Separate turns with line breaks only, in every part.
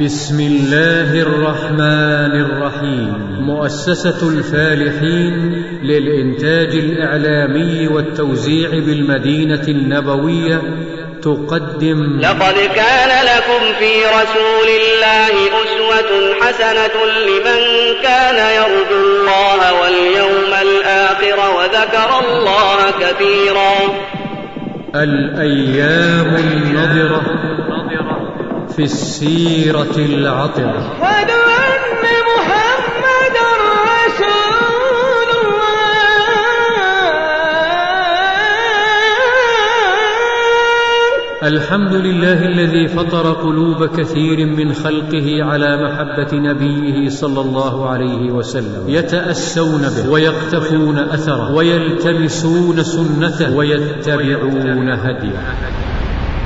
بسم الله الرحمن الرحيم مؤسسة الفالحين للإنتاج الإعلامي والتوزيع بالمدينة النبوية تقدم
لقد كان لكم في رسول الله أسوة حسنة لمن كان يرجو الله واليوم الآخر وذكر الله كثيرا
الأيام النضرة في السيرة العطرة أشهد أن محمد رسول الله الحمد لله الذي فطر قلوب كثير من خلقه على محبة نبيه صلى الله عليه وسلم يتأسون به ويقتفون أثره ويلتمسون سنته ويتبعون هديه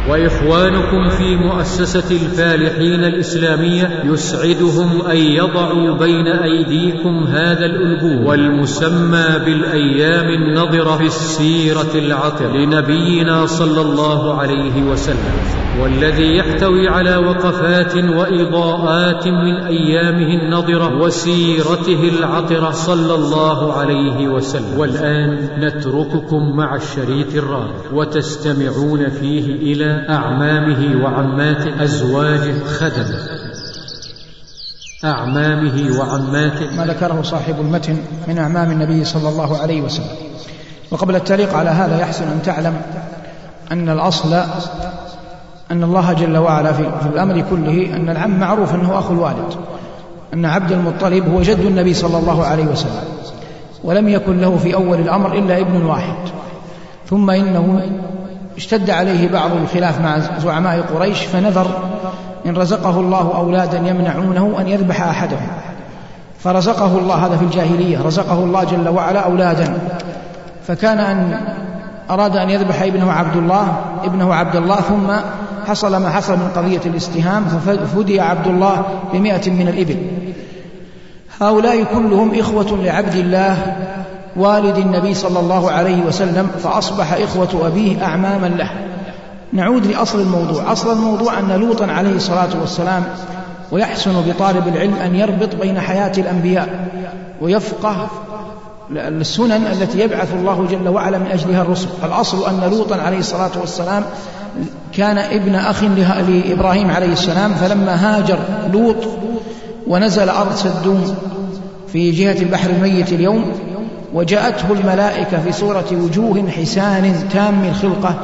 وإخوانكم في مؤسسة الفالحين الإسلامية يسعدهم أن يضعوا بين أيديكم هذا الألبوم والمسمى بالأيام النضرة في السيرة العطرة لنبينا صلى الله عليه وسلم والذي يحتوي على وقفات واضاءات من ايامه النضره وسيرته العطره صلى الله عليه وسلم والان نترككم مع الشريط الرابع وتستمعون فيه الى اعمامه وعماته ازواجه
خدمه أعمامه وعماته ما ذكره صاحب المتن من أعمام النبي صلى الله عليه وسلم وقبل التعليق على هذا يحسن أن تعلم أن الأصل أن الله جل وعلا في, في الأمر كله أن العم معروف أنه أخو الوالد أن عبد المطلب هو جد النبي صلى الله عليه وسلم ولم يكن له في أول الأمر إلا ابن واحد ثم إنه اشتد عليه بعض الخلاف مع زعماء قريش فنذر إن رزقه الله أولادا يمنعونه أن يذبح أحدهم فرزقه الله هذا في الجاهلية رزقه الله جل وعلا أولادا فكان أن أراد أن يذبح ابنه عبد الله ابنه عبد الله ثم حصل ما حصل من قضية الاستهام ففدي عبد الله بمئة من الإبل هؤلاء كلهم إخوة لعبد الله والد النبي صلى الله عليه وسلم فأصبح إخوة أبيه أعماما له نعود لأصل الموضوع أصل الموضوع أن لوطا عليه الصلاة والسلام ويحسن بطالب العلم أن يربط بين حياة الأنبياء ويفقه السنن التي يبعث الله جل وعلا من أجلها الرسل الأصل أن لوطا عليه الصلاة والسلام كان ابن أخ لإبراهيم عليه السلام فلما هاجر لوط ونزل أرض سدوم في جهة البحر الميت اليوم وجاءته الملائكة في صورة وجوه حسان تام الخلقة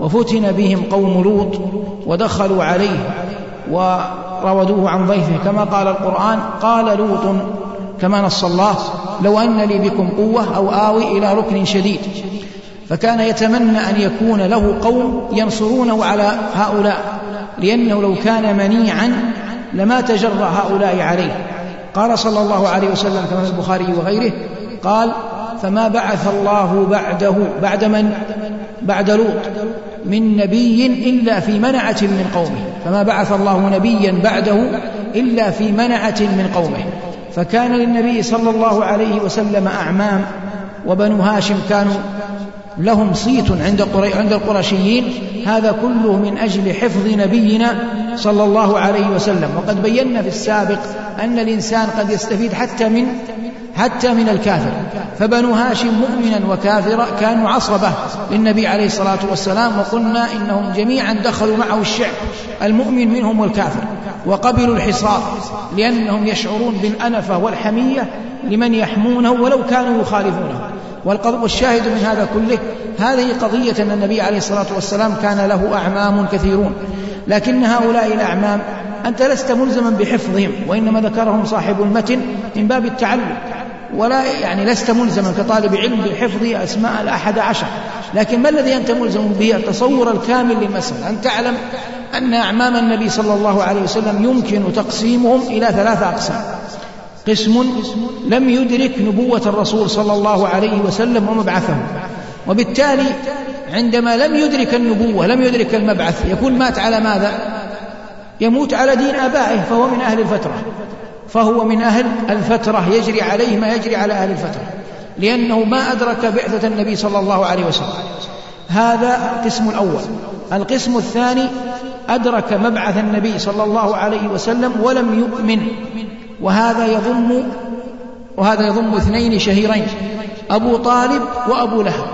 وفتن بهم قوم لوط ودخلوا عليه وراودوه عن ضيفه كما قال القرآن قال لوط كما نص الله لو أن لي بكم قوة أو آوي إلى ركن شديد فكان يتمنى أن يكون له قوم ينصرونه على هؤلاء لأنه لو كان منيعا لما تجرى هؤلاء عليه قال صلى الله عليه وسلم كما في البخاري وغيره قال فما بعث الله بعده بعد من بعد لوط من نبي إلا في منعة من قومه فما بعث الله نبيا بعده إلا في منعة من قومه فكان للنبي صلى الله عليه وسلم أعمام وبنو هاشم كانوا لهم صيت عند عند القرشيين هذا كله من اجل حفظ نبينا صلى الله عليه وسلم وقد بينا في السابق ان الانسان قد يستفيد حتى من حتى من الكافر فبنو هاشم مؤمنا وكافرا كانوا عصبه للنبي عليه الصلاه والسلام وقلنا انهم جميعا دخلوا معه الشعب المؤمن منهم والكافر وقبلوا الحصار لأنهم يشعرون بالأنفة والحمية لمن يحمونه ولو كانوا يخالفونه والشاهد من هذا كله هذه قضية أن النبي عليه الصلاة والسلام كان له أعمام كثيرون لكن هؤلاء الأعمام أنت لست ملزما بحفظهم وإنما ذكرهم صاحب المتن من باب التعلم ولا يعني لست ملزما كطالب علم بحفظ أسماء الأحد عشر لكن ما الذي أنت ملزم به التصور الكامل للمسألة أن تعلم أن أعمام النبي صلى الله عليه وسلم يمكن تقسيمهم إلى ثلاثة أقسام قسم لم يدرك نبوة الرسول صلى الله عليه وسلم ومبعثه وبالتالي عندما لم يدرك النبوة لم يدرك المبعث يكون مات على ماذا؟ يموت على دين آبائه فهو من أهل الفترة فهو من أهل الفترة يجري عليه ما يجري على أهل الفترة لأنه ما أدرك بعثة النبي صلى الله عليه وسلم هذا القسم الأول القسم الثاني أدرك مبعث النبي صلى الله عليه وسلم ولم يؤمن وهذا يضم وهذا يضم اثنين شهيرين أبو طالب وأبو لهب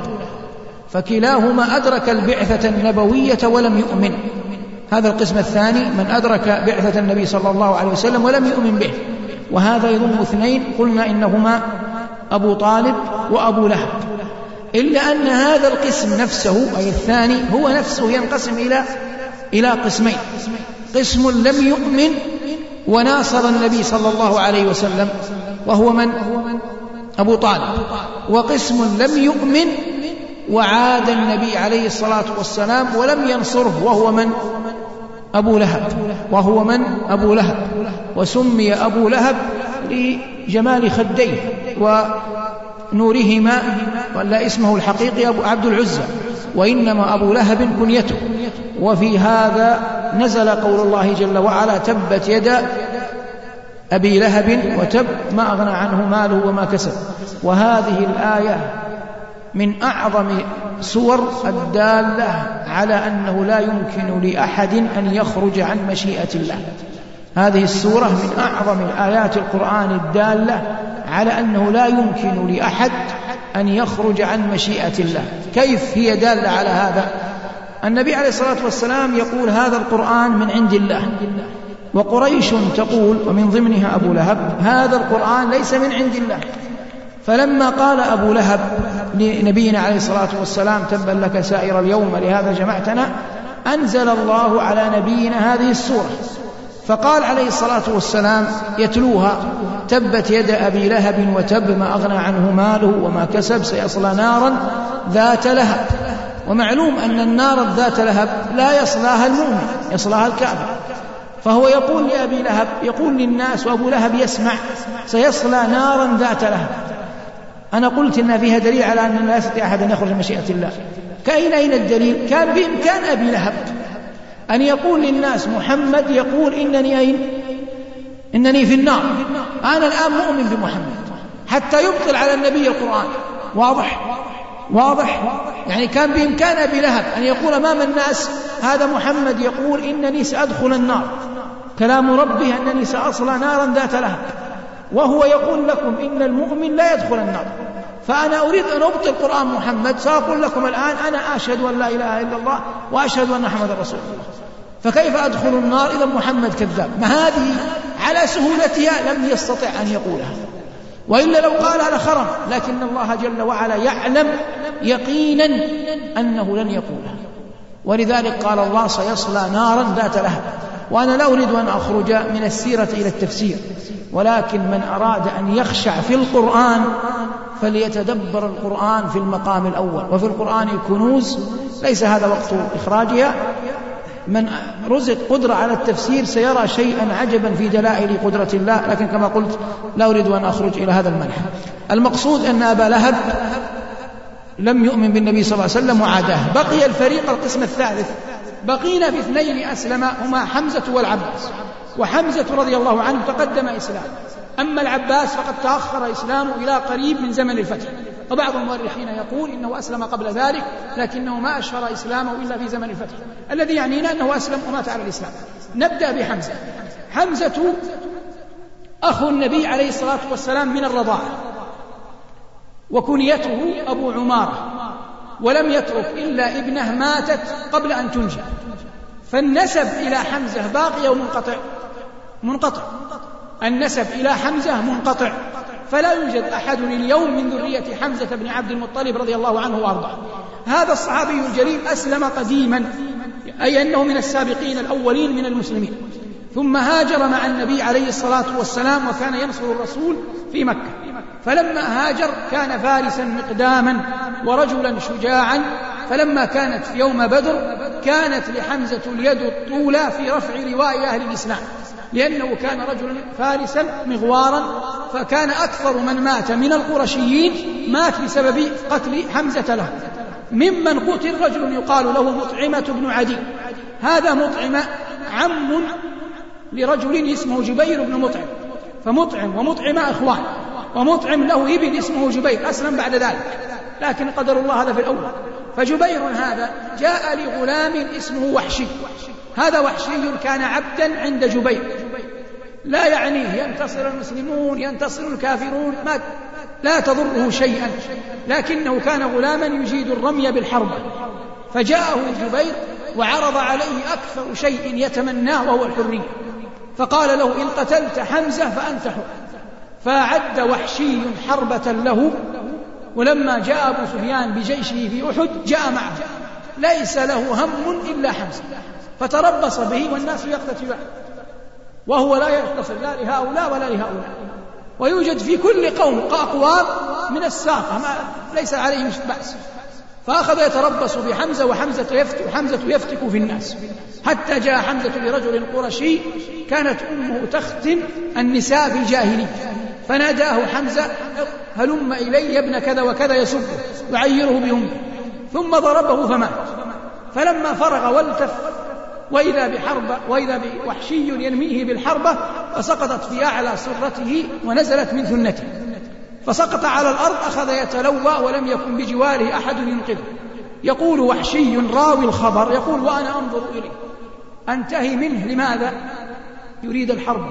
فكلاهما أدرك البعثة النبوية ولم يؤمن هذا القسم الثاني من أدرك بعثة النبي صلى الله عليه وسلم ولم يؤمن به وهذا يضم اثنين قلنا إنهما أبو طالب وأبو لهب إلا أن هذا القسم نفسه أي الثاني هو نفسه ينقسم إلى إلى قسمين قسم لم يؤمن وناصر النبي صلى الله عليه وسلم وهو من أبو طالب وقسم لم يؤمن وعاد النبي عليه الصلاة والسلام ولم ينصره وهو من أبو لهب وهو من أبو لهب وسمي أبو لهب لجمال خديه ونورهما ولا اسمه الحقيقي أبو عبد العزة وإنما أبو لهب كنيته وفي هذا نزل قول الله جل وعلا تبت يدا أبي لهب وتب ما أغنى عنه ماله وما كسب وهذه الآية من أعظم سور الدالة على أنه لا يمكن لأحد أن يخرج عن مشيئة الله هذه السورة من أعظم الآيات القرآن الدالة على أنه لا يمكن لأحد أن يخرج عن مشيئة الله كيف هي دالة على هذا النبي عليه الصلاة والسلام يقول هذا القرآن من عند الله وقريش تقول ومن ضمنها أبو لهب هذا القرآن ليس من عند الله فلما قال أبو لهب لنبينا عليه الصلاة والسلام تبا لك سائر اليوم لهذا جمعتنا أنزل الله على نبينا هذه السورة فقال عليه الصلاة والسلام يتلوها تبت يد أبي لهب وتب ما أغنى عنه ماله وما كسب سيصلى نارا ذات لهب ومعلوم أن النار ذات لهب لا يصلاها المؤمن يصلاها الكافر فهو يقول لأبي لهب يقول للناس وأبو لهب يسمع سيصلى نارا ذات لهب أنا قلت إن فيها دليل على أن لا يستطيع أحد أن يخرج من مشيئة الله كأين أين الدليل كان بإمكان أبي لهب أن يقول للناس محمد يقول إنني أين إنني في النار أنا الآن مؤمن بمحمد حتى يبطل على النبي القرآن واضح واضح يعني كان بإمكان أبي لهب أن يقول أمام الناس هذا محمد يقول إنني سأدخل النار كلام ربه أنني سأصلى نارا ذات لهب وهو يقول لكم إن المؤمن لا يدخل النار فأنا أريد أن أبطل قرآن محمد سأقول لكم الآن أنا أشهد أن لا إله إلا الله وأشهد أن محمدا رسول الله فكيف أدخل النار إذا محمد كذاب ما هذه على سهولتها لم يستطع أن يقولها وإلا لو قالها لخرم لكن الله جل وعلا يعلم يقينا أنه لن يقولها ولذلك قال الله سيصلى نارا ذات لهب وأنا لا أريد أن أخرج من السيرة إلى التفسير ولكن من أراد أن يخشع في القرآن فليتدبر القرآن في المقام الأول وفي القرآن كنوز ليس هذا وقت إخراجها من رزق قدرة على التفسير سيرى شيئا عجبا في دلائل قدرة الله لكن كما قلت لا أريد أن أخرج إلى هذا المنحى المقصود أن أبا لهب لم يؤمن بالنبي صلى الله عليه وسلم وعاداه بقي الفريق القسم الثالث بقينا في اثنين أسلم هما حمزة والعباس وحمزة رضي الله عنه تقدم إسلام أما العباس فقد تأخر إسلامه إلى قريب من زمن الفتح وبعض المؤرخين يقول إنه أسلم قبل ذلك لكنه ما أشهر إسلامه إلا في زمن الفتح الذي يعنينا أنه أسلم ومات على الإسلام نبدأ بحمزة حمزة أخو النبي عليه الصلاة والسلام من الرضاعة وكنيته أبو عمارة ولم يترك إلا ابنه ماتت قبل أن تنشأ فالنسب إلى حمزة باقي أو منقطع منقطع النسب إلى حمزة منقطع فلا يوجد أحد اليوم من ذرية حمزة بن عبد المطلب رضي الله عنه وأرضاه هذا الصحابي الجليل أسلم قديما أي أنه من السابقين الأولين من المسلمين ثم هاجر مع النبي عليه الصلاة والسلام وكان ينصر الرسول في مكة فلما هاجر كان فارسا مقداما ورجلا شجاعا فلما كانت في يوم بدر كانت لحمزة اليد الطولى في رفع لواء أهل الإسلام لأنه كان رجلا فارسا مغوارا فكان أكثر من مات من القرشيين مات بسبب قتل حمزة له ممن قتل رجل يقال له مطعمة بن عدي هذا مطعمة عم لرجل اسمه جبير بن مطعم فمطعم ومطعمة إخوان ومطعم له ابن اسمه جبير أسلم بعد ذلك لكن قدر الله هذا في الأول فجبير هذا جاء لغلام اسمه وحشي هذا وحشي كان عبدا عند جبير لا يعنيه ينتصر المسلمون ينتصر الكافرون ما لا تضره شيئا لكنه كان غلاما يجيد الرمي بالحربة فجاءه جبير وعرض عليه أكثر شيء يتمناه وهو الحرية فقال له إن قتلت حمزة فأنت حر فأعد وحشي حربة له ولما جاء أبو سفيان بجيشه في أحد جاء معه ليس له هم إلا حمزة فتربص به والناس يقتتلون وهو لا يتصل لا لهؤلاء ولا لهؤلاء ويوجد في كل قوم أقوام من الساقة ما ليس عليهم بأس فأخذ يتربص بحمزة وحمزة يفتك, يفتك في الناس حتى جاء حمزة لرجل قرشي كانت أمه تختم النساء في الجاهلية فناداه حمزة هلم إلي ابن كذا وكذا يسبه يعيره بهم ثم ضربه فمات فلما فرغ والتف وإذا بحربة وإذا بوحشي ينميه بالحربة فسقطت في أعلى سرته ونزلت من ثنته فسقط على الأرض أخذ يتلوى ولم يكن بجواره أحد ينقذه يقول وحشي راوي الخبر يقول وأنا أنظر إليه أنتهي منه لماذا؟ يريد الحرب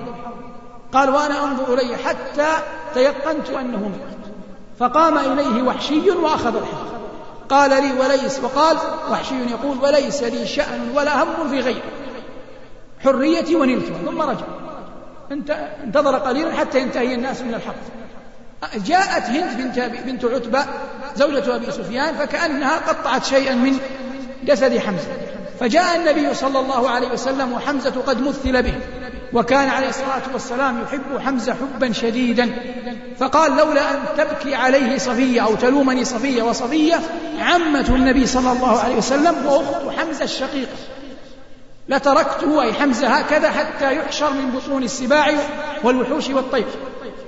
قال وأنا أنظر إليه حتى تيقنت أنه ميت فقام إليه وحشي وأخذ الحق قال لي وليس وقال وحشي يقول وليس لي شأن ولا هم في غيره حريتي ونلتها ثم رجع انتظر قليلا حتى ينتهي الناس من الحرب جاءت هند بنت بنت عتبة زوجة أبي سفيان فكأنها قطعت شيئا من جسد حمزة فجاء النبي صلى الله عليه وسلم وحمزة قد مثل به وكان عليه الصلاة والسلام يحب حمزة حبا شديدا فقال لولا أن تبكي عليه صفية أو تلومني صفية وصفية عمة النبي صلى الله عليه وسلم وأخت حمزة الشقيقة لتركته أي حمزة هكذا حتى يحشر من بطون السباع والوحوش والطيف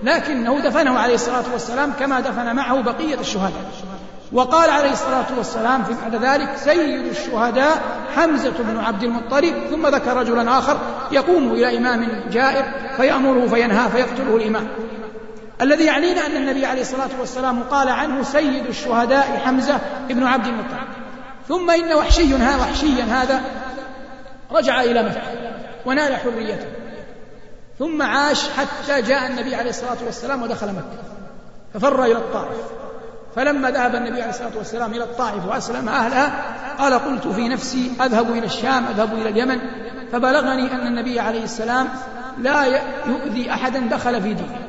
لكنه دفنه عليه الصلاة والسلام كما دفن معه بقية الشهداء وقال عليه الصلاة والسلام في بعد ذلك سيد الشهداء حمزة بن عبد المطلب ثم ذكر رجلا آخر يقوم إلى إمام جائر فيأمره فينهى فيقتله الإمام الذي يعنينا أن النبي عليه الصلاة والسلام قال عنه سيد الشهداء حمزة بن عبد المطلب ثم إن وحشي هذا وحشيا هذا رجع إلى مكة ونال حريته ثم عاش حتى جاء النبي عليه الصلاة والسلام ودخل مكة ففر إلى الطائف فلما ذهب النبي عليه الصلاة والسلام إلى الطائف وأسلم أهلها قال قلت في نفسي أذهب إلى الشام أذهب إلى اليمن فبلغني أن النبي عليه السلام لا يؤذي أحدا دخل في دينه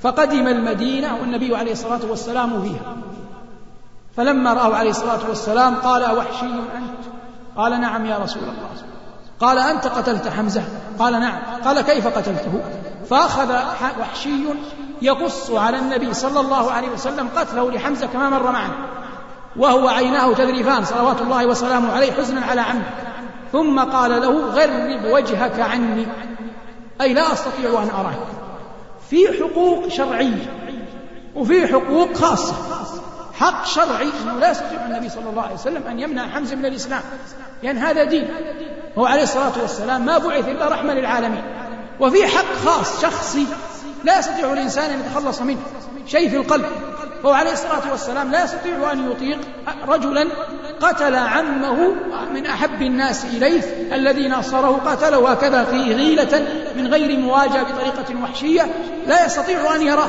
فقدم المدينة والنبي عليه الصلاة والسلام فيها فلما رأوا عليه الصلاة والسلام قال وحشي أنت قال نعم يا رسول الله قال أنت قتلت حمزة قال نعم قال كيف قتلته فأخذ وحشي يقص على النبي صلى الله عليه وسلم قتله لحمزة كما مر معنا وهو عيناه تذريفان صلوات الله وسلامه عليه حزنا على عمه ثم قال له غرب وجهك عني أي لا أستطيع أن أراك في حقوق شرعية وفي حقوق خاصة حق شرعي أنه لا يستطيع النبي صلى الله عليه وسلم أن يمنع حمزة من الإسلام لأن يعني هذا دين هو عليه الصلاة والسلام ما بعث إلا رحمة للعالمين وفي حق خاص شخصي لا يستطيع الإنسان أن يتخلص منه شيء في القلب هو عليه الصلاة والسلام لا يستطيع أن يطيق رجلا قتل عمه من أحب الناس إليه الذي ناصره قتله وكذا في غيلة من غير مواجهة بطريقة وحشية لا يستطيع أن يراه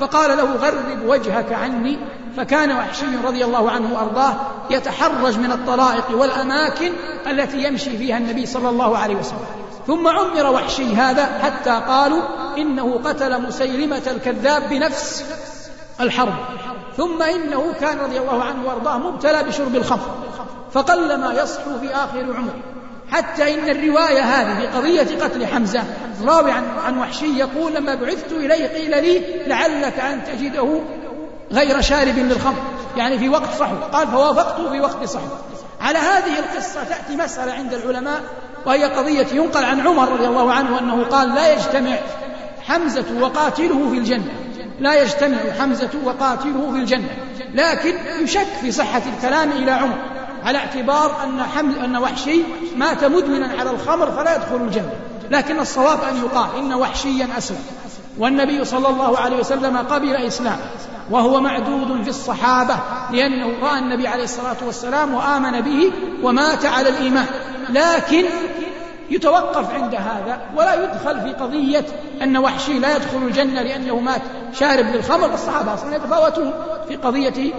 فقال له غرب وجهك عني فكان وحشي رضي الله عنه وارضاه يتحرج من الطرائق والاماكن التي يمشي فيها النبي صلى الله عليه وسلم ثم عمر وحشي هذا حتى قالوا انه قتل مسيلمه الكذاب بنفس الحرب ثم انه كان رضي الله عنه وارضاه مبتلى بشرب الخمر فقلما يصحو في اخر عمره حتى إن الرواية هذه في قضية قتل حمزة راوي عن, عن وحشي يقول لما بعثت إليه قيل لي لعلك أن تجده غير شارب للخمر يعني في وقت صحو قال فوافقته في وقت صحو على هذه القصة تأتي مسألة عند العلماء وهي قضية ينقل عن عمر رضي الله عنه أنه قال لا يجتمع حمزة وقاتله في الجنة لا يجتمع حمزة وقاتله في الجنة لكن يشك في صحة الكلام إلى عمر على اعتبار أن حمل أن وحشي مات مدمنا على الخمر فلا يدخل الجنة لكن الصواب أن يقال إن وحشيا أسلم والنبي صلى الله عليه وسلم قبل إسلامه وهو معدود في الصحابة لأنه رأى النبي عليه الصلاة والسلام وآمن به ومات على الإيمان لكن يتوقف عند هذا ولا يدخل في قضية أن وحشي لا يدخل الجنة لأنه مات شارب للخمر الصحابة أصلا يتفاوتون في قضية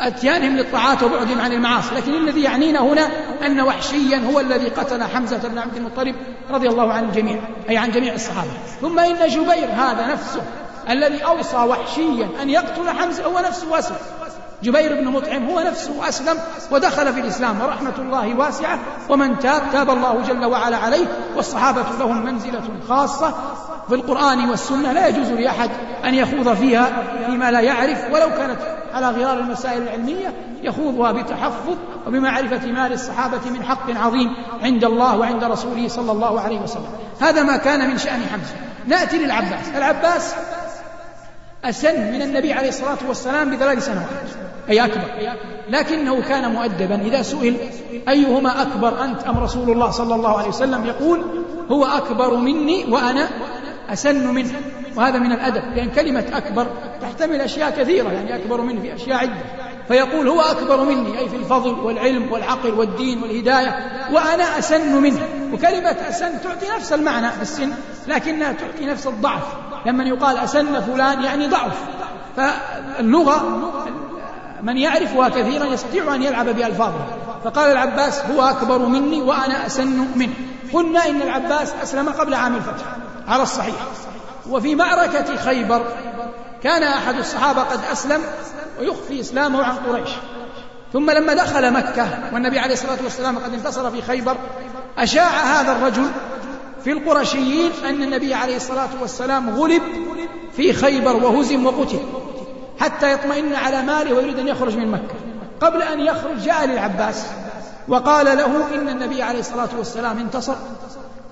أتيانهم للطاعات وبعدهم عن المعاصي لكن الذي يعنينا هنا أن وحشيا هو الذي قتل حمزة بن عبد المطلب رضي الله عن الجميع أي عن جميع الصحابة ثم إن جبير هذا نفسه الذي أوصى وحشيا أن يقتل حمزة هو نفسه أسلم جبير بن مطعم هو نفسه أسلم ودخل في الإسلام ورحمة الله واسعة ومن تاب تاب الله جل وعلا عليه والصحابة لهم منزلة خاصة في القرآن والسنة لا يجوز لأحد أن يخوض فيها فيما لا يعرف ولو كانت على غرار المسائل العلمية يخوضها بتحفظ وبمعرفة ما للصحابة من حق عظيم عند الله وعند رسوله صلى الله عليه وسلم هذا ما كان من شأن حمزة نأتي للعباس العباس أسن من النبي عليه الصلاة والسلام بثلاث سنوات أي أكبر لكنه كان مؤدبا إذا سئل أيهما أكبر أنت أم رسول الله صلى الله عليه وسلم يقول هو أكبر مني وأنا أسن منه وهذا من الأدب لأن كلمة أكبر تحتمل أشياء كثيرة يعني أكبر منه في أشياء عدة فيقول هو أكبر مني أي في الفضل والعلم والعقل والدين والهداية وأنا أسن منه وكلمة أسن تعطي نفس المعنى في السن لكنها تعطي نفس الضعف لما يقال أسن فلان يعني ضعف فاللغة من يعرفها كثيرا يستطيع أن يلعب بألفاظها فقال العباس هو أكبر مني وأنا أسن منه قلنا إن العباس أسلم قبل عام الفتح على الصحيح وفي معركة خيبر كان أحد الصحابة قد أسلم ويخفي إسلامه عن قريش ثم لما دخل مكة والنبي عليه الصلاة والسلام قد انتصر في خيبر أشاع هذا الرجل في القرشيين أن النبي عليه الصلاة والسلام غلب في خيبر وهزم وقتل حتى يطمئن على ماله ويريد أن يخرج من مكة قبل أن يخرج جاء للعباس وقال له إن النبي عليه الصلاة والسلام انتصر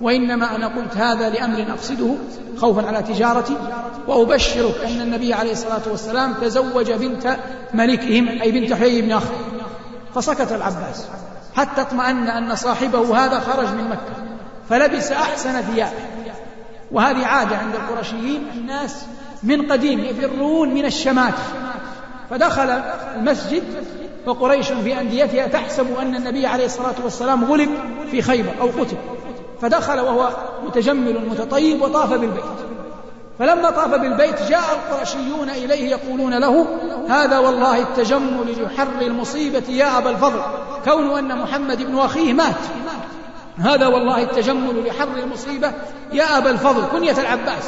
وإنما أنا قلت هذا لأمر أقصده خوفا على تجارتي وأبشرك أن النبي عليه الصلاة والسلام تزوج بنت ملكهم أي بنت حيي بن أخر فسكت العباس حتى اطمأن أن صاحبه هذا خرج من مكة فلبس أحسن ثيابه وهذه عادة عند القرشيين الناس من قديم يفرون من الشماتة فدخل المسجد وقريش في أنديتها تحسب أن النبي عليه الصلاة والسلام غلب في خيبر أو قتل فدخل وهو متجمل متطيب وطاف بالبيت فلما طاف بالبيت جاء القرشيون إليه يقولون له هذا والله التجمل يحر المصيبة يا أبا الفضل كون أن محمد بن أخيه مات هذا والله التجمل لحر المصيبة يا أبا الفضل كنية العباس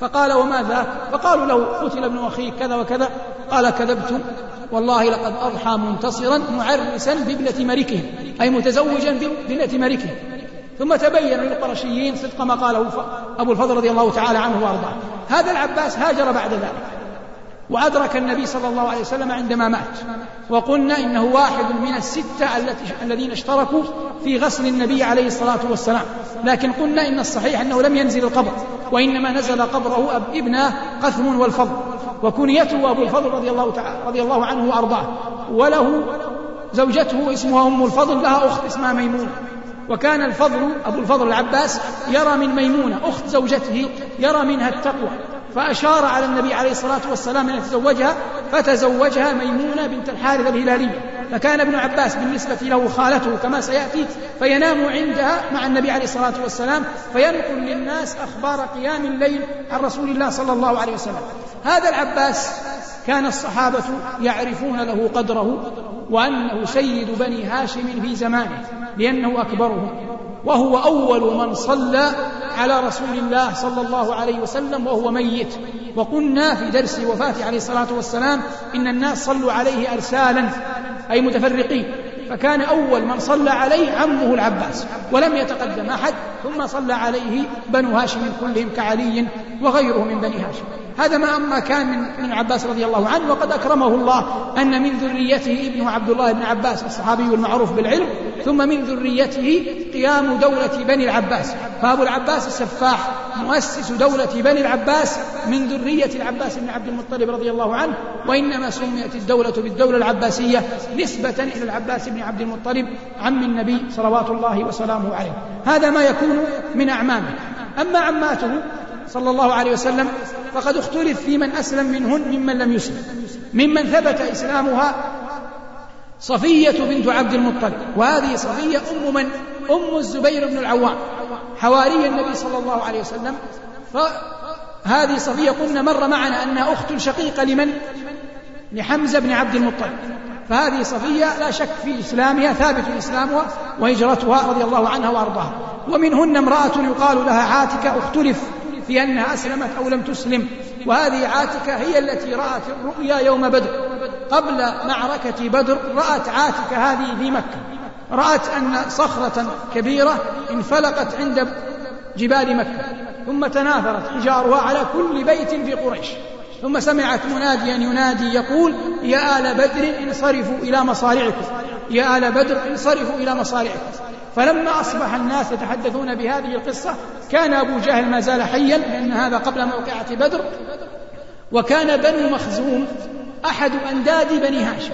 فقال وماذا فقالوا له قتل ابن أخيك كذا وكذا قال كذبت والله لقد أضحى منتصرا معرسا بابنة ملكه أي متزوجا بابنة ملكه ثم تبين للقرشيين صدق ما قاله أبو الفضل رضي الله تعالى عنه وأرضاه هذا العباس هاجر بعد ذلك وأدرك النبي صلى الله عليه وسلم عندما مات وقلنا إنه واحد من الستة التي الذين اشتركوا في غسل النبي عليه الصلاة والسلام لكن قلنا إن الصحيح أنه لم ينزل القبر وإنما نزل قبره ابنه قثم والفضل وكنيته أبو الفضل رضي الله, تعالى رضي الله عنه وأرضاه وله زوجته اسمها أم الفضل لها أخت اسمها ميمونة وكان الفضل أبو الفضل العباس يرى من ميمونة أخت زوجته يرى منها التقوى فأشار على النبي عليه الصلاة والسلام أن يتزوجها فتزوجها ميمونة بنت الحارث الهلالية فكان ابن عباس بالنسبة له خالته كما سيأتي فينام عندها مع النبي عليه الصلاة والسلام فينقل للناس أخبار قيام الليل عن رسول الله صلى الله عليه وسلم هذا العباس كان الصحابة يعرفون له قدره وأنه سيد بني هاشم في زمانه لأنه أكبرهم وهو أول من صلى على رسول الله صلى الله عليه وسلم وهو ميت وقلنا في درس وفاته عليه الصلاة والسلام إن الناس صلوا عليه أرسالا أي متفرقين فكان أول من صلى عليه عمه العباس ولم يتقدم أحد ثم صلى عليه بنو هاشم كلهم كعلي وغيره من بني هاشم هذا ما أما كان من من عباس رضي الله عنه وقد أكرمه الله أن من ذريته ابنه عبد الله بن عباس الصحابي المعروف بالعلم ثم من ذريته قيام دولة بني العباس فأبو العباس السفاح مؤسس دولة بني العباس من ذرية العباس بن عبد المطلب رضي الله عنه وإنما سميت الدولة بالدولة العباسية نسبة إلى العباس بن عبد المطلب عم النبي صلوات الله وسلامه عليه هذا ما يكون من أعمامه أما عماته صلى الله عليه وسلم فقد اختلف في من أسلم منهن ممن لم يسلم ممن ثبت إسلامها صفية بنت عبد المطلب وهذه صفية أم من؟ أم الزبير بن العوام حواري النبي صلى الله عليه وسلم فهذه صفية قلنا مر معنا أنها أخت شقيقة لمن؟ لحمزة بن عبد المطلب فهذه صفية لا شك في إسلامها ثابت إسلامها وهجرتها رضي الله عنها وأرضاها ومنهن امرأة يقال لها عاتكة اختلف في أنها أسلمت أو لم تسلم وهذه عاتكة هي التي رأت الرؤيا يوم بدر قبل معركة بدر رأت عاتكة هذه في مكة رأت أن صخرة كبيرة انفلقت عند جبال مكة ثم تناثرت إجارها على كل بيت في قريش ثم سمعت مناديا ينادي يقول يا آل بدر انصرفوا إلى مصارعكم يا آل بدر انصرفوا إلى مصارعكم فلما أصبح الناس يتحدثون بهذه القصة كان أبو جهل ما زال حيا لأن هذا قبل موقعة بدر وكان بنو مخزوم أحد أنداد بني هاشم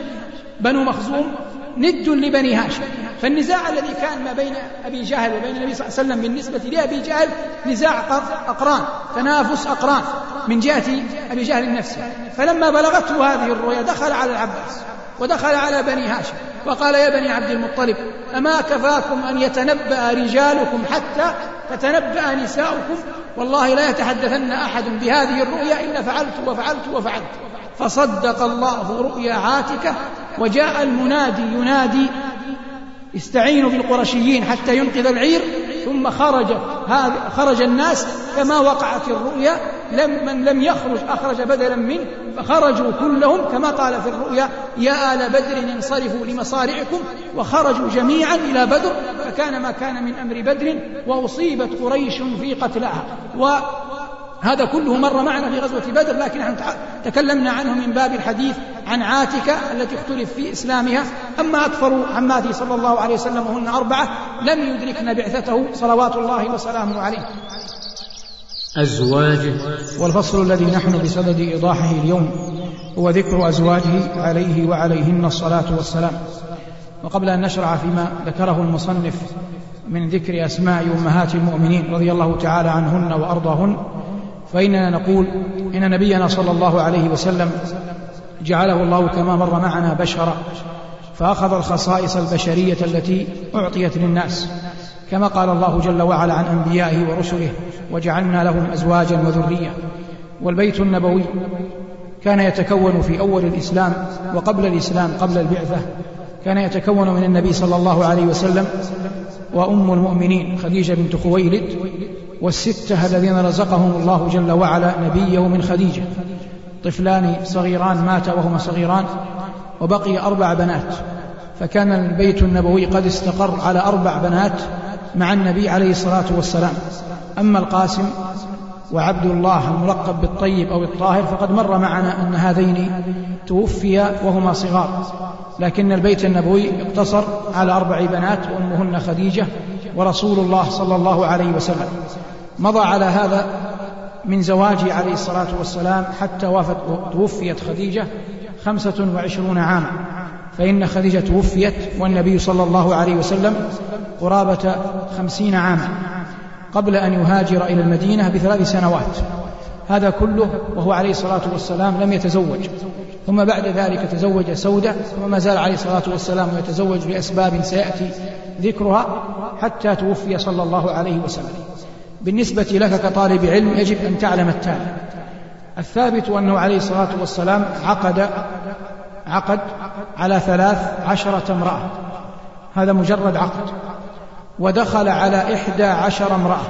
بنو مخزوم ند لبني هاشم فالنزاع الذي كان ما بين أبي جهل وبين النبي صلى الله عليه وسلم بالنسبة لأبي جهل نزاع أقران تنافس أقران من جهة أبي جهل نفسه فلما بلغته هذه الرؤيا دخل على العباس ودخل على بني هاشم وقال يا بني عبد المطلب أما كفاكم أن يتنبأ رجالكم حتى تتنبأ نساؤكم والله لا يتحدثن أحد بهذه الرؤيا إلا فعلت وفعلت وفعلت فصدق الله رؤيا عاتكة وجاء المنادي ينادي استعينوا بالقرشيين حتى ينقذ العير ثم خرج خرج الناس كما وقعت الرؤيا لم من لم يخرج أخرج بدلا منه فخرجوا كلهم كما قال في الرؤيا يا آل بدر انصرفوا لمصارعكم وخرجوا جميعا إلى بدر فكان ما كان من أمر بدر وأصيبت قريش في قتلها هذا كله مر معنا في غزوة بدر لكن نحن تكلمنا عنه من باب الحديث عن عاتكة التي اختلف في إسلامها أما أكثر عماته صلى الله عليه وسلم وهن أربعة لم يدركن بعثته صلوات الله وسلامه عليه
أزواجه
والفصل الذي نحن بصدد إيضاحه اليوم هو ذكر أزواجه عليه وعليهن الصلاة والسلام وقبل أن نشرع فيما ذكره المصنف من ذكر أسماء أمهات المؤمنين رضي الله تعالى عنهن وأرضاهن فإننا نقول إن نبينا صلى الله عليه وسلم جعله الله كما مر معنا بشرا فأخذ الخصائص البشرية التي أعطيت للناس كما قال الله جل وعلا عن أنبيائه ورسله وجعلنا لهم أزواجا وذرية والبيت النبوي كان يتكون في أول الإسلام وقبل الإسلام قبل البعثة كان يتكون من النبي صلى الله عليه وسلم وأم المؤمنين خديجة بنت خويلد والستة الذين رزقهم الله جل وعلا نبيه من خديجة طفلان صغيران ماتا وهما صغيران وبقي أربع بنات فكان البيت النبوي قد استقر على أربع بنات مع النبي عليه الصلاة والسلام أما القاسم وعبد الله الملقب بالطيب أو الطاهر فقد مر معنا أن هذين توفيا وهما صغار لكن البيت النبوي اقتصر على أربع بنات وأمهن خديجة ورسول الله صلى الله عليه وسلم مضى على هذا من زواجه عليه الصلاة والسلام حتى وافت توفيت خديجة خمسة وعشرون عاما فإن خديجة توفيت والنبي صلى الله عليه وسلم قرابة خمسين عاما قبل أن يهاجر إلى المدينة بثلاث سنوات هذا كله وهو عليه الصلاة والسلام لم يتزوج ثم بعد ذلك تزوج سودة وما زال عليه الصلاة والسلام يتزوج لأسباب سيأتي ذكرها حتى توفي صلى الله عليه وسلم بالنسبة لك كطالب علم يجب أن تعلم التالي الثابت أنه عليه الصلاة والسلام عقد عقد على ثلاث عشرة امرأة هذا مجرد عقد ودخل على إحدى عشر امرأة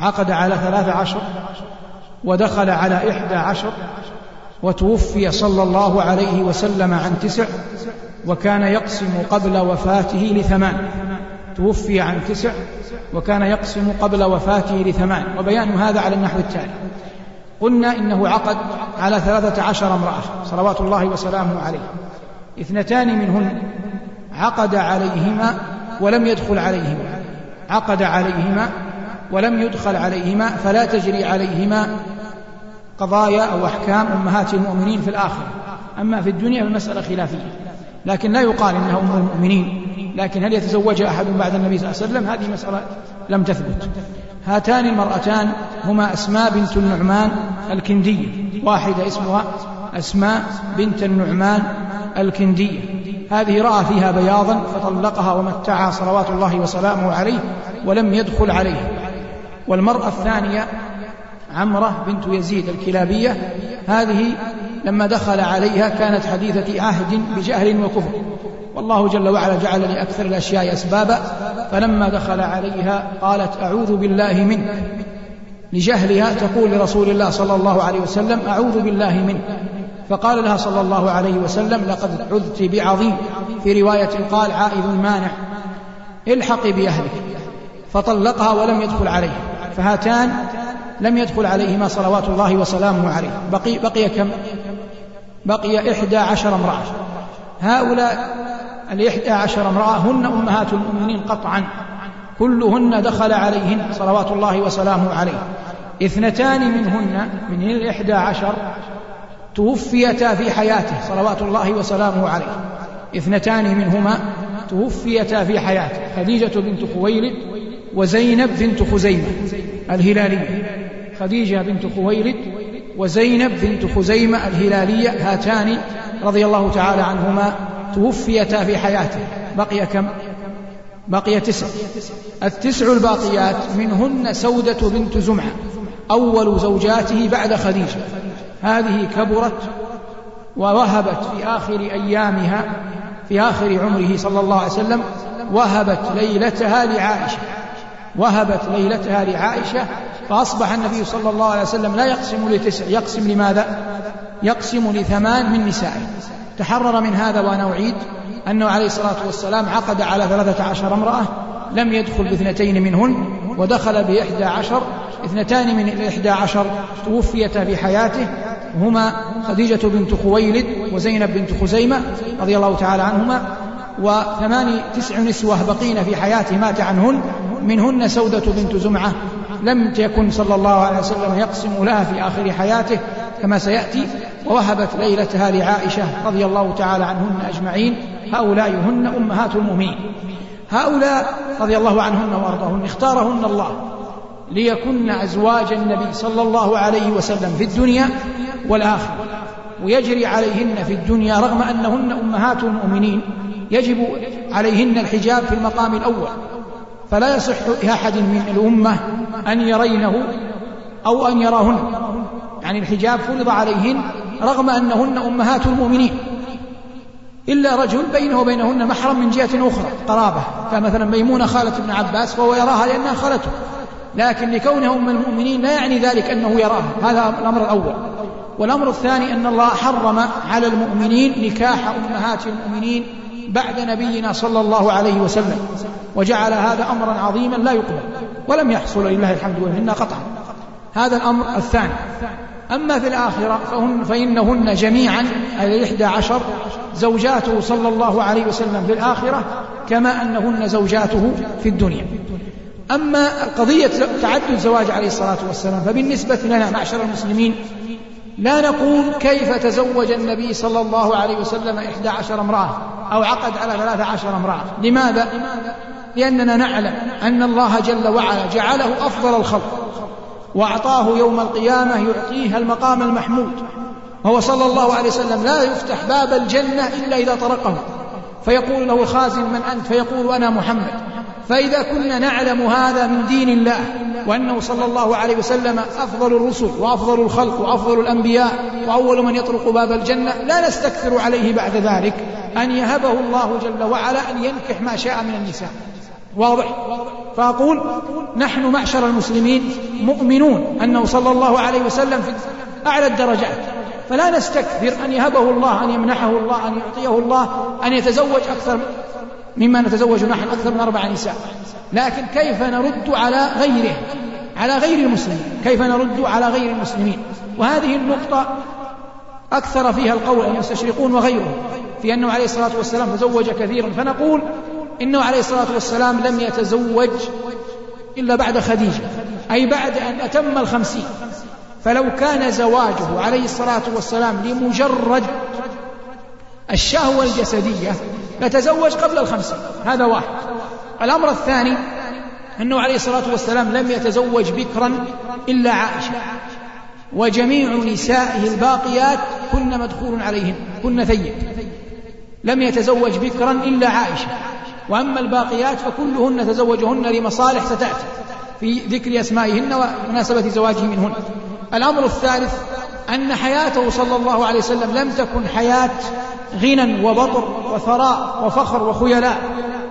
عقد على ثلاث عشر ودخل على إحدى عشر وتوفي صلى الله عليه وسلم عن تسع وكان يقسم قبل وفاته لثمان توفي عن تسع وكان يقسم قبل وفاته لثمان وبيان هذا على النحو التالي قلنا إنه عقد على ثلاثة عشر امرأة صلوات الله وسلامه عليه اثنتان منهن عقد عليهما ولم يدخل عليهما عقد عليهما ولم يدخل عليهما فلا تجري عليهما قضايا أو أحكام أمهات المؤمنين في الآخرة أما في الدنيا فالمسألة خلافية لكن لا يقال إنها أم المؤمنين لكن هل يتزوج أحد بعد النبي صلى الله عليه وسلم هذه مسألة لم تثبت هاتان المرأتان هما أسماء بنت النعمان الكندية واحدة اسمها أسماء بنت النعمان الكندية هذه رأى فيها بياضا فطلقها ومتعها صلوات الله وسلامه عليه ولم يدخل عليها والمرأة الثانية عمرة بنت يزيد الكلابية هذه لما دخل عليها كانت حديثة عهد بجهل وكفر والله جل وعلا جعل لأكثر الأشياء أسبابا فلما دخل عليها قالت أعوذ بالله منك لجهلها تقول لرسول الله صلى الله عليه وسلم أعوذ بالله منك فقال لها صلى الله عليه وسلم لقد عذت بعظيم في رواية قال عائد مانع الحقي بأهلك فطلقها ولم يدخل عليه فهاتان لم يدخل عليهما صلوات الله وسلامه عليه بقي, بقي كم بقي إحدى عشر امرأة هؤلاء الإحدى عشر امرأة هن أمهات المؤمنين قطعا كلهن دخل عليهن صلوات الله وسلامه عليه اثنتان منهن من الإحدى عشر توفيتا في حياته صلوات الله وسلامه عليه اثنتان منهما توفيتا في حياته خديجة بنت خويلد وزينب بنت خزيمة الهلالية خديجة بنت خويلد وزينب بنت خزيمة الهلالية هاتان رضي الله تعالى عنهما توفيتا في حياته بقي كم بقي تسع التسع الباقيات منهن سودة بنت زمعة أول زوجاته بعد خديجة هذه كبرت ووهبت في آخر أيامها في آخر عمره صلى الله عليه وسلم وهبت ليلتها لعائشة وهبت ليلتها لعائشة فأصبح النبي صلى الله عليه وسلم لا يقسم لتسع يقسم لماذا؟ يقسم لثمان من نسائه تحرر من هذا وأنا أعيد أنه عليه الصلاة والسلام عقد على ثلاثة عشر امرأة لم يدخل باثنتين منهن ودخل بإحدى عشر اثنتان من الإحدى عشر توفيتا في حياته هما خديجة بنت خويلد وزينب بنت خزيمة رضي الله تعالى عنهما وثمان تسع نسوة بقين في حياته مات عنهن منهن سودة بنت زمعة لم يكن صلى الله عليه وسلم يقسم لها في آخر حياته كما سيأتي ووهبت ليلتها لعائشة رضي الله تعالى عنهن أجمعين هؤلاء هن أمهات المؤمنين هؤلاء رضي الله عنهن وارضاهن اختارهن الله ليكن أزواج النبي صلى الله عليه وسلم في الدنيا والآخرة ويجري عليهن في الدنيا رغم أنهن أمهات المؤمنين يجب عليهن الحجاب في المقام الأول فلا يصح لأحد من الأمة أن يرينه أو أن يراهن يعني الحجاب فرض عليهن رغم أنهن أمهات المؤمنين إلا رجل بينه وبينهن محرم من جهة أخرى قرابة فمثلا ميمونة خالة ابن عباس وهو يراها لأنها خالته لكن لكونها أم المؤمنين لا يعني ذلك أنه يراها هذا الأمر الأول والأمر الثاني أن الله حرم على المؤمنين نكاح أمهات المؤمنين بعد نبينا صلى الله عليه وسلم وجعل هذا أمرا عظيما لا يقبل ولم يحصل لله الحمد والمنة قطعا هذا الأمر الثاني أما في الآخرة فهن فإنهن جميعا الإحدى عشر زوجاته صلى الله عليه وسلم في الآخرة كما أنهن زوجاته في الدنيا أما قضية تعدد زواج عليه الصلاة والسلام فبالنسبة لنا معشر المسلمين لا نقول كيف تزوج النبي صلى الله عليه وسلم إحدى عشر امرأة أو عقد على ثلاثة عشر امرأة لماذا؟ لأننا نعلم أن الله جل وعلا جعله أفضل الخلق وأعطاه يوم القيامة يعطيه المقام المحمود وهو صلى الله عليه وسلم لا يفتح باب الجنة إلا إذا طرقه فيقول له الخازن من أنت فيقول أنا محمد فإذا كنا نعلم هذا من دين الله وأنه صلى الله عليه وسلم أفضل الرسل وأفضل الخلق وأفضل الأنبياء وأول من يطرق باب الجنة لا نستكثر عليه بعد ذلك أن يهبه الله جل وعلا أن ينكح ما شاء من النساء واضح فأقول نحن معشر المسلمين مؤمنون أنه صلى الله عليه وسلم في أعلى الدرجات فلا نستكثر أن يهبه الله أن يمنحه الله أن يعطيه الله أن يتزوج أكثر مما نتزوج نحن أكثر من أربع نساء لكن كيف نرد على غيره على غير المسلمين كيف نرد على غير المسلمين وهذه النقطة أكثر فيها القول المستشرقون وغيرهم في أنه عليه الصلاة والسلام تزوج كثيرا فنقول إنه عليه الصلاة والسلام لم يتزوج إلا بعد خديجة أي بعد أن أتم الخمسين فلو كان زواجه عليه الصلاة والسلام لمجرد الشهوة الجسدية نتزوج قبل الخمسين هذا واحد الأمر الثاني أنه عليه الصلاة والسلام لم يتزوج بكرا إلا عائشة وجميع نسائه الباقيات كن مدخول عليهن كن ثيب لم يتزوج بكرا إلا عائشة وأما الباقيات فكلهن تزوجهن لمصالح ستأتي في ذكر أسمائهن ومناسبة زواجه منهن الأمر الثالث أن حياته صلى الله عليه وسلم لم تكن حياة غنى وبطر وثراء وفخر وخيلاء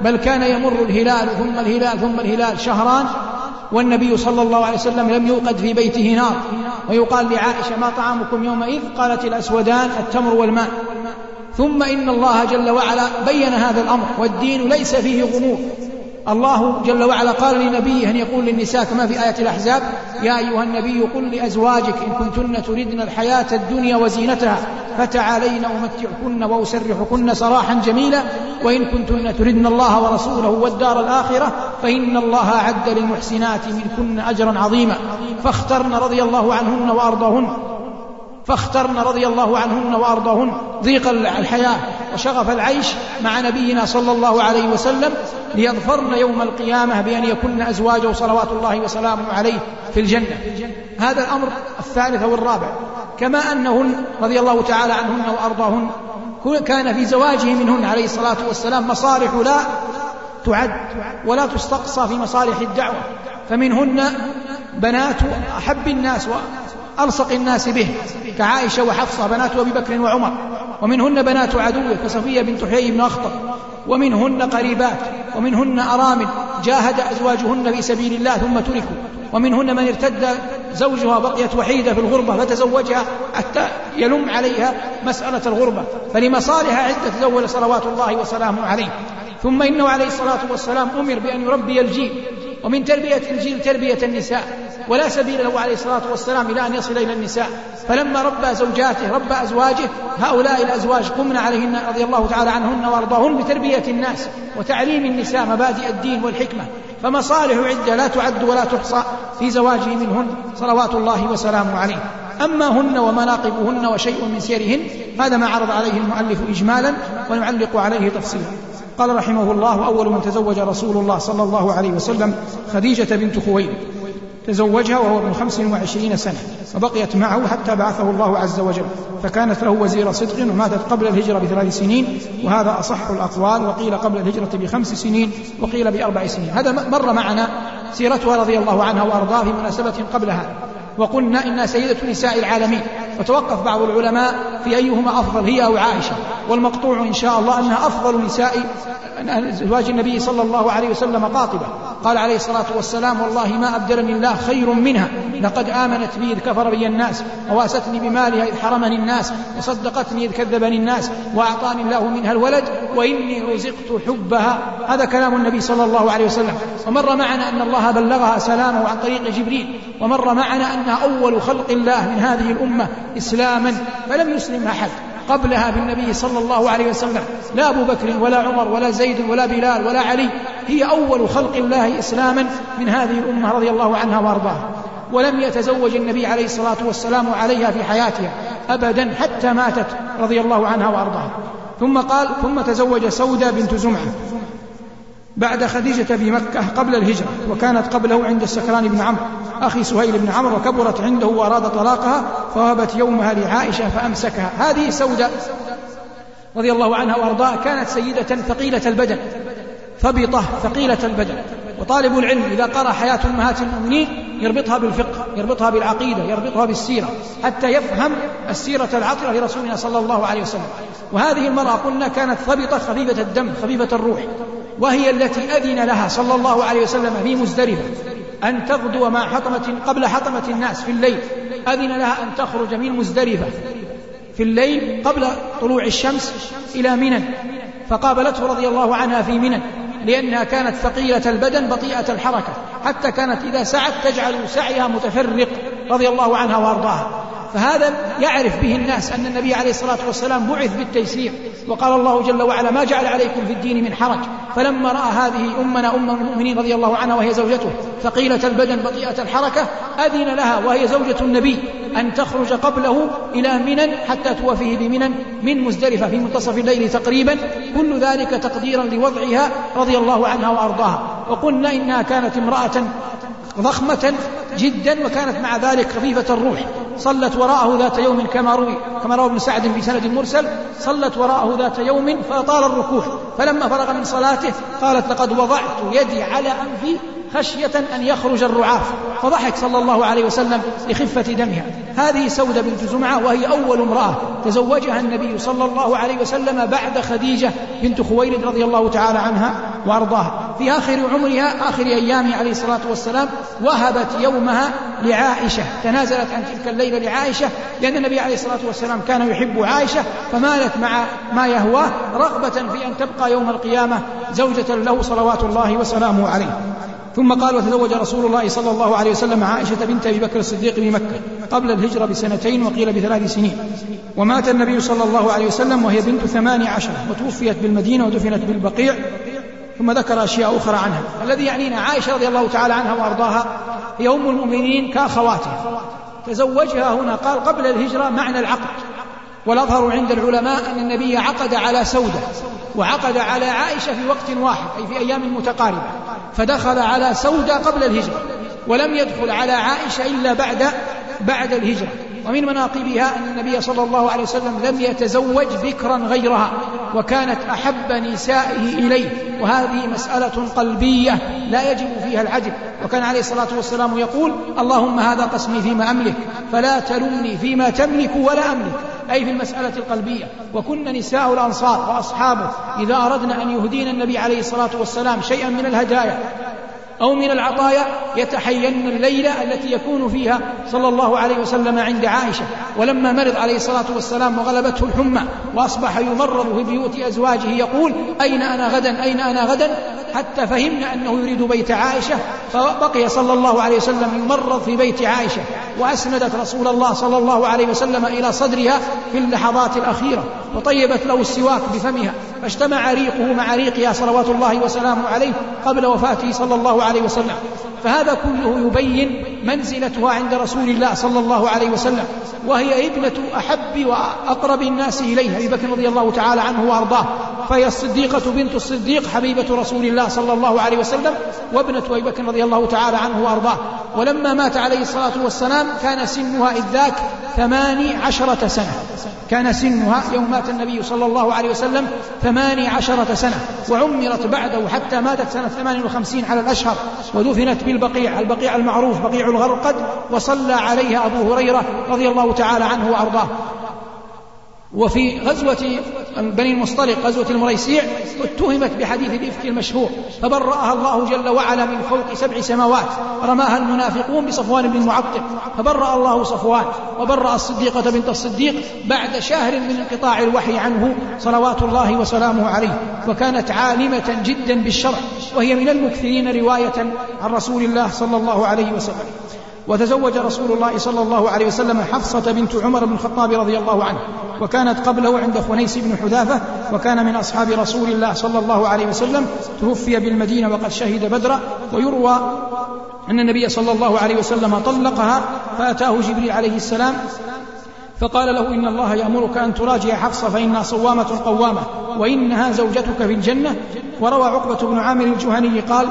بل كان يمر الهلال ثم الهلال ثم الهلال شهران والنبي صلى الله عليه وسلم لم يوقد في بيته نار ويقال لعائشة ما طعامكم يومئذ قالت الأسودان التمر والماء ثم إن الله جل وعلا بين هذا الأمر والدين ليس فيه غموض الله جل وعلا قال لنبيه أن يقول للنساء كما في آية الأحزاب يا أيها النبي قل لأزواجك إن كنتن تردن الحياة الدنيا وزينتها فتعالين أمتعكن وأسرحكن سراحا جميلا وإن كنتن تردن الله ورسوله والدار الآخرة فإن الله أعد للمحسنات منكن أجرا عظيما فاخترن رضي الله عنهن وأرضاهن فاخترن رضي الله عنهن وارضاهن ضيق الحياه وشغف العيش مع نبينا صلى الله عليه وسلم ليظفرن يوم القيامه بان يكن ازواجه صلوات الله وسلامه عليه في الجنه هذا الامر الثالث او الرابع كما انهن رضي الله تعالى عنهن وارضاهن كان في زواجه منهن عليه الصلاه والسلام مصالح لا تعد ولا تستقصى في مصالح الدعوه فمنهن بنات احب الناس ألصق الناس به كعائشة وحفصة بنات أبي بكر وعمر ومنهن بنات عدوه كصفية بنت حيي بن أخطب ومنهن قريبات ومنهن أرامل جاهد أزواجهن في سبيل الله ثم تركوا ومنهن من ارتد زوجها بقيت وحيدة في الغربة فتزوجها حتى يلم عليها مسألة الغربة فلمصالح عدة تزوج صلوات الله وسلامه عليه ثم إنه عليه الصلاة والسلام أمر بأن يربي الجيل ومن تربية الجيل تربية النساء ولا سبيل له عليه الصلاة والسلام إلى أن يصل إلى النساء فلما ربى زوجاته ربى أزواجه هؤلاء الأزواج قمن عليهن رضي الله تعالى عنهن وأرضاهن بتربية الناس وتعليم النساء مبادئ الدين والحكمة فمصالح عدة لا تعد ولا تحصى في زواجه منهن صلوات الله وسلامه عليه أما هن ومناقبهن وشيء من سيرهن هذا ما عرض عليه المؤلف إجمالا ونعلق عليه تفصيلا قال رحمه الله أول من تزوج رسول الله صلى الله عليه وسلم خديجة بنت خويلد تزوجها وهو ابن خمس وعشرين سنة وبقيت معه حتى بعثه الله عز وجل فكانت له وزير صدق وماتت قبل الهجرة بثلاث سنين وهذا أصح الأقوال وقيل قبل الهجرة بخمس سنين وقيل بأربع سنين هذا مر معنا سيرتها رضي الله عنها وأرضاه في مناسبة قبل هذا وقلنا إنها سيدة نساء العالمين وتوقف بعض العلماء في أيهما أفضل هي أو عائشة والمقطوع إن شاء الله أنها أفضل نساء زواج النبي صلى الله عليه وسلم قاطبة قال عليه الصلاة والسلام والله ما أبدلني الله خير منها لقد آمنت بي إذ كفر بي الناس وواستني بمالها إذ حرمني الناس وصدقتني إذ كذبني الناس وأعطاني الله منها الولد وإني رزقت حبها هذا كلام النبي صلى الله عليه وسلم ومر معنا أن الله بلغها سلامه عن طريق جبريل ومر معنا أنها أول خلق الله من هذه الأمة إسلاما فلم يسلم أحد قبلها بالنبي صلى الله عليه وسلم لا أبو بكر ولا عمر ولا زيد ولا بلال ولا علي هي أول خلق الله إسلاما من هذه الأمة رضي الله عنها وأرضاها ولم يتزوج النبي عليه الصلاة والسلام عليها في حياتها أبدا حتى ماتت رضي الله عنها وأرضاها ثم قال ثم تزوج سودة بنت زمعة بعد خديجة بمكة قبل الهجرة وكانت قبله عند السكران بن عمرو أخي سهيل بن عمرو وكبرت عنده وأراد طلاقها فوهبت يومها لعائشة فأمسكها هذه سودة رضي الله عنها وأرضاها كانت سيدة ثقيلة البدن ثبطة ثقيلة البدن وطالب العلم إذا قرأ حياة أمهات المؤمنين يربطها بالفقه يربطها بالعقيدة يربطها بالسيرة حتى يفهم السيرة العطرة لرسولنا صلى الله عليه وسلم وهذه المرأة قلنا كانت ثبطة خفيفة الدم خفيفة الروح وهي التي أذن لها صلى الله عليه وسلم في مزدلفة أن تغدو مع حطمة قبل حطمة الناس في الليل أذن لها أن تخرج من مزدلفة في الليل قبل طلوع الشمس إلى منى فقابلته رضي الله عنها في منى لأنها كانت ثقيلة البدن بطيئة الحركة حتى كانت إذا سعت تجعل سعيها متفرق رضي الله عنها وأرضاها فهذا يعرف به الناس أن النبي عليه الصلاة والسلام بعث بالتيسير وقال الله جل وعلا ما جعل عليكم في الدين من حرج فلما رأى هذه أمنا أم المؤمنين رضي الله عنها وهي زوجته ثقيلة البدن بطيئة الحركة أذن لها وهي زوجة النبي أن تخرج قبله إلى منن حتى توافيه بمنن من مزدلفة في منتصف الليل تقريبا كل ذلك تقديرا لوضعها رضي الله عنها وأرضاها وقلنا إنها كانت امرأة ضخمة جدا وكانت مع ذلك خفيفة الروح صلت وراءه ذات يوم كما روي كما روى ابن سعد في سند مرسل صلت وراءه ذات يوم فطال الركوع فلما فرغ من صلاته قالت لقد وضعت يدي على أنفي خشية أن يخرج الرعاف فضحك صلى الله عليه وسلم لخفة دمها هذه سودة بنت زمعة وهي أول امرأة تزوجها النبي صلى الله عليه وسلم بعد خديجة بنت خويلد رضي الله تعالى عنها وأرضاها في آخر عمرها آخر أيامها عليه الصلاة والسلام وهبت يومها لعائشة تنازلت عن تلك الليلة لعائشة لأن النبي عليه الصلاة والسلام كان يحب عائشة فمالت مع ما يهواه رغبة في أن تبقى يوم القيامة زوجة له صلوات الله وسلامه عليه ثم قال وتزوج رسول الله صلى الله عليه وسلم عائشة بنت أبي بكر الصديق بمكة قبل الهجرة بسنتين وقيل بثلاث سنين ومات النبي صلى الله عليه وسلم وهي بنت ثمان عشرة وتوفيت بالمدينة ودفنت بالبقيع ثم ذكر أشياء أخرى عنها الذي يعنينا عائشة رضي الله تعالى عنها وأرضاها هي أم المؤمنين كأخواتها تزوجها هنا قال قبل الهجرة معنى العقد والأظهر عند العلماء أن النبي عقد على سودة وعقد على عائشة في وقت واحد أي في أيام متقاربة فدخل على سودة قبل الهجرة ولم يدخل على عائشة إلا بعد بعد الهجرة ومن مناقبها أن النبي صلى الله عليه وسلم لم يتزوج بكرا غيرها وكانت أحب نسائه إليه وهذه مسألة قلبية لا يجب فيها العجب وكان عليه الصلاة والسلام يقول اللهم هذا قسمي فيما أملك فلا تلمني فيما تملك ولا أملك أي في المسألة القلبية وكن نساء الأنصار وأصحابه إذا أردنا أن يهدين النبي عليه الصلاة والسلام شيئا من الهدايا أو من العطايا يتحين الليلة التي يكون فيها صلى الله عليه وسلم عند عائشة ولما مرض عليه الصلاة والسلام وغلبته الحمى وأصبح يمرض في بيوت أزواجه يقول أين أنا غدا أين أنا غدا حتى فهمنا أنه يريد بيت عائشة فبقي صلى الله عليه وسلم يمرض في بيت عائشة وأسندت رسول الله صلى الله عليه وسلم إلى صدرها في اللحظات الأخيرة وطيبت له السواك بفمها فاجتمع ريقه مع ريقها صلوات الله وسلامه عليه قبل وفاته صلى الله عليه وسلم فهذا كله يبين منزلتها عند رسول الله صلى الله عليه وسلم وهي ابنة أحب وأقرب الناس إليه أبي بكر رضي الله تعالى عنه وأرضاه فهي الصديقة بنت الصديق حبيبة رسول الله صلى الله عليه وسلم وابنة أبي بكر رضي الله تعالى عنه وأرضاه ولما مات عليه الصلاة والسلام كان سنها إذ ذاك ثماني عشرة سنة كان سنها يوم مات النبي صلى الله عليه وسلم ثماني عشرة سنة وعمرت بعده حتى ماتت سنة ثمان وخمسين على الأشهر ودفنت بالبقيع البقيع المعروف بقيع الغرقد وصلى عليها أبو هريرة رضي الله تعالى عنه وأرضاه وفي غزوة بني المصطلق غزوة المريسيع اتهمت بحديث الإفك المشهور فبرأها الله جل وعلا من فوق سبع سماوات رماها المنافقون بصفوان بن معطل فبرأ الله صفوان وبرأ الصديقة بنت الصديق بعد شهر من انقطاع الوحي عنه صلوات الله وسلامه عليه وكانت عالمة جدا بالشرع وهي من المكثرين رواية عن رسول الله صلى الله عليه وسلم وتزوج رسول الله صلى الله عليه وسلم حفصة بنت عمر بن الخطاب رضي الله عنه وكانت قبله عند خنيس بن حذافة وكان من أصحاب رسول الله صلى الله عليه وسلم توفي بالمدينة وقد شهد بدرا ويروى أن النبي صلى الله عليه وسلم طلقها فأتاه جبريل عليه السلام فقال له إن الله يأمرك أن تراجع حفصة فإنها صوامة قوامة وإنها زوجتك في الجنة وروى عقبة بن عامر الجهني قال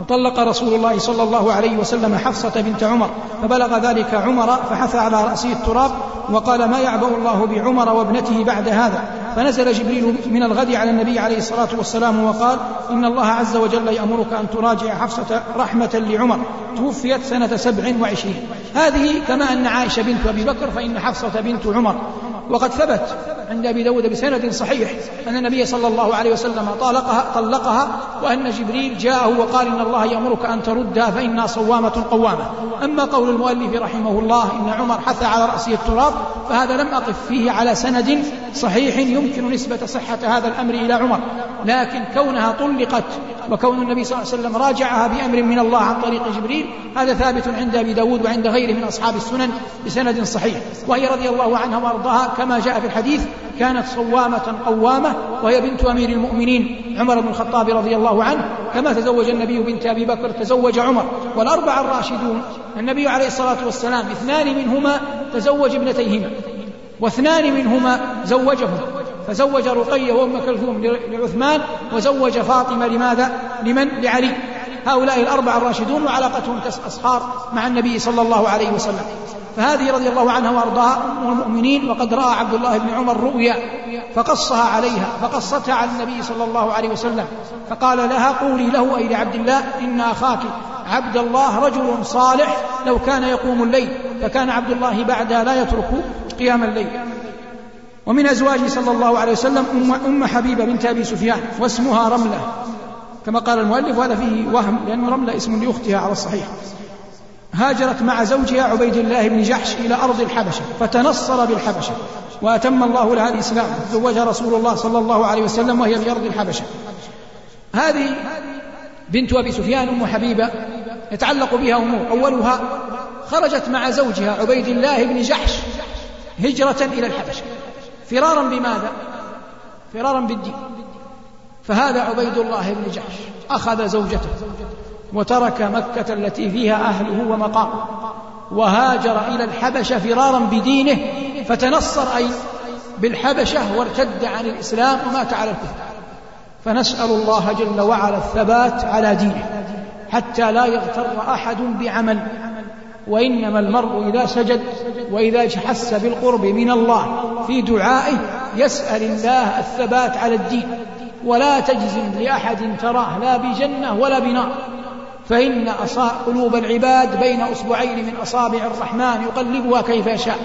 وطلق رسول الله صلى الله عليه وسلم حفصة بنت عمر فبلغ ذلك عمر فحثى على رأسه التراب وقال ما يعبأ الله بعمر وابنته بعد هذا فنزل جبريل من الغد على النبي عليه الصلاة والسلام وقال إن الله عز وجل يأمرك أن تراجع حفصة رحمة لعمر توفيت سنة سبع وعشرين هذه كما أن عائشة بنت أبي بكر فإن حفصة بنت عمر وقد ثبت عند أبي داود بسند صحيح أن النبي صلى الله عليه وسلم طلقها, طلقها وأن جبريل جاءه وقال إن الله يأمرك أن تردها فإنها صوامة قوامة أما قول المؤلف رحمه الله إن عمر حث على رأسه التراب فهذا لم أقف فيه على سند صحيح يمكن نسبة صحة هذا الأمر إلى عمر لكن كونها طلقت وكون النبي صلى الله عليه وسلم راجعها بأمر من الله عن طريق جبريل هذا ثابت عند أبي داود وعند غيره من أصحاب السنن بسند صحيح وهي رضي الله عنها وأرضاها كما جاء في الحديث كانت صوامة قوامة وهي بنت أمير المؤمنين عمر بن الخطاب رضي الله عنه كما تزوج النبي بنت أبي بكر تزوج عمر والأربعة الراشدون النبي عليه الصلاة والسلام اثنان منهما تزوج ابنتيهما واثنان منهما زوجهما فزوج رقية وأم كلثوم لعثمان وزوج فاطمة لماذا؟ لمن؟ لعلي هؤلاء الأربعة الراشدون وعلاقتهم كأصهار مع النبي صلى الله عليه وسلم فهذه رضي الله عنها وارضاها ام المؤمنين وقد راى عبد الله بن عمر رؤيا فقصها عليها فقصتها على النبي صلى الله عليه وسلم فقال لها قولي له اي لعبد الله ان اخاك عبد الله رجل صالح لو كان يقوم الليل فكان عبد الله بعدها لا يترك قيام الليل ومن أزواجه صلى الله عليه وسلم أم, أم حبيبة بنت أبي سفيان واسمها رملة كما قال المؤلف وهذا فيه وهم لأن رملة اسم لأختها على الصحيح هاجرت مع زوجها عبيد الله بن جحش إلى أرض الحبشة فتنصر بالحبشة وأتم الله لها الإسلام زوجها رسول الله صلى الله عليه وسلم وهي في أرض الحبشة هذه بنت أبي سفيان أم حبيبة يتعلق بها أمور أولها خرجت مع زوجها عبيد الله بن جحش هجرة إلى الحبشة فرارا بماذا؟ فرارا بالدين فهذا عبيد الله بن جحش أخذ زوجته وترك مكة التي فيها أهله ومقامه وهاجر إلى الحبشة فرارا بدينه فتنصر أي بالحبشة وارتد عن الإسلام ومات على الكفر فنسأل الله جل وعلا الثبات على دينه حتى لا يغتر أحد بعمل وإنما المرء إذا سجد وإذا حس بالقرب من الله في دعائه يسأل الله الثبات على الدين ولا تجزم لأحد تراه لا بجنة ولا بنار فإن قلوب العباد بين أصبعين من أصابع الرحمن يقلبها كيف يشاء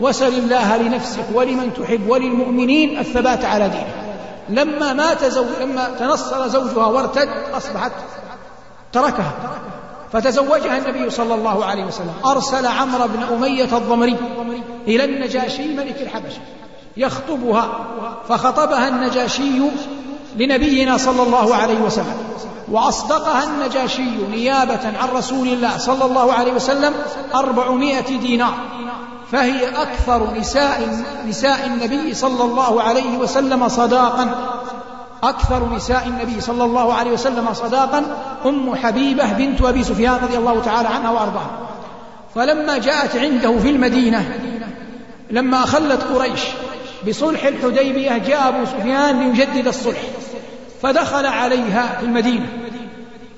وسل الله لنفسك ولمن تحب وللمؤمنين الثبات على دينه لما مات زوج لما تنصر زوجها وارتد أصبحت تركها فتزوجها النبي صلى الله عليه وسلم أرسل عمرو بن أمية الضمري إلى النجاشي ملك الحبشة يخطبها فخطبها النجاشي لنبينا صلى الله عليه وسلم وأصدقها النجاشي نيابة عن رسول الله صلى الله عليه وسلم أربعمائة دينار فهي أكثر نساء نساء النبي صلى الله عليه وسلم صداقا أكثر نساء النبي صلى الله عليه وسلم صداقا أم حبيبة بنت أبي سفيان رضي الله تعالى عنها وأرضاها فلما جاءت عنده في المدينة لما أخلت قريش بصلح الحديبية جاء أبو سفيان ليجدد الصلح فدخل عليها في المدينة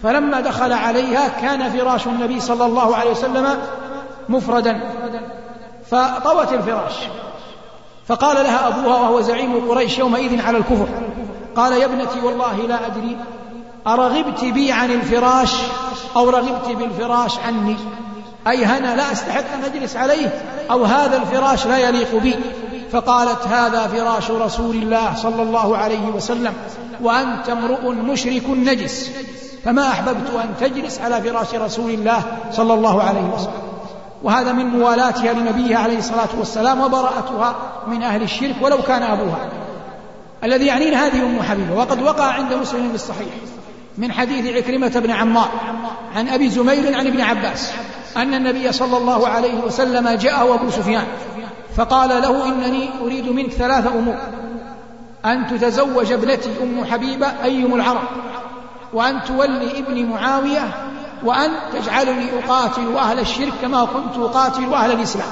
فلما دخل عليها كان فراش النبي صلى الله عليه وسلم مفردا فطوت الفراش فقال لها أبوها وهو زعيم قريش يومئذ على الكفر قال يا ابنتي والله لا أدري أرغبت بي عن الفراش أو رغبت بالفراش عني أي هنا لا أستحق أن أجلس عليه أو هذا الفراش لا يليق بي فقالت هذا فراش رسول الله صلى الله عليه وسلم وأنت امرؤ مشرك نجس فما أحببت أن تجلس على فراش رسول الله صلى الله عليه وسلم وهذا من موالاتها لنبيها عليه الصلاة والسلام وبراءتها من أهل الشرك ولو كان أبوها الذي يعنين هذه أم حبيبة وقد وقع عند مسلم الصحيح من حديث عكرمة بن عمار عن أبي زمير عن ابن عباس أن النبي صلى الله عليه وسلم جاءه أبو سفيان فقال له إنني أريد منك ثلاث أمور أن تتزوج ابنتي أم حبيبة أيم العرب وأن تولي ابني معاوية وأن تجعلني أقاتل أهل الشرك كما كنت أقاتل أهل الإسلام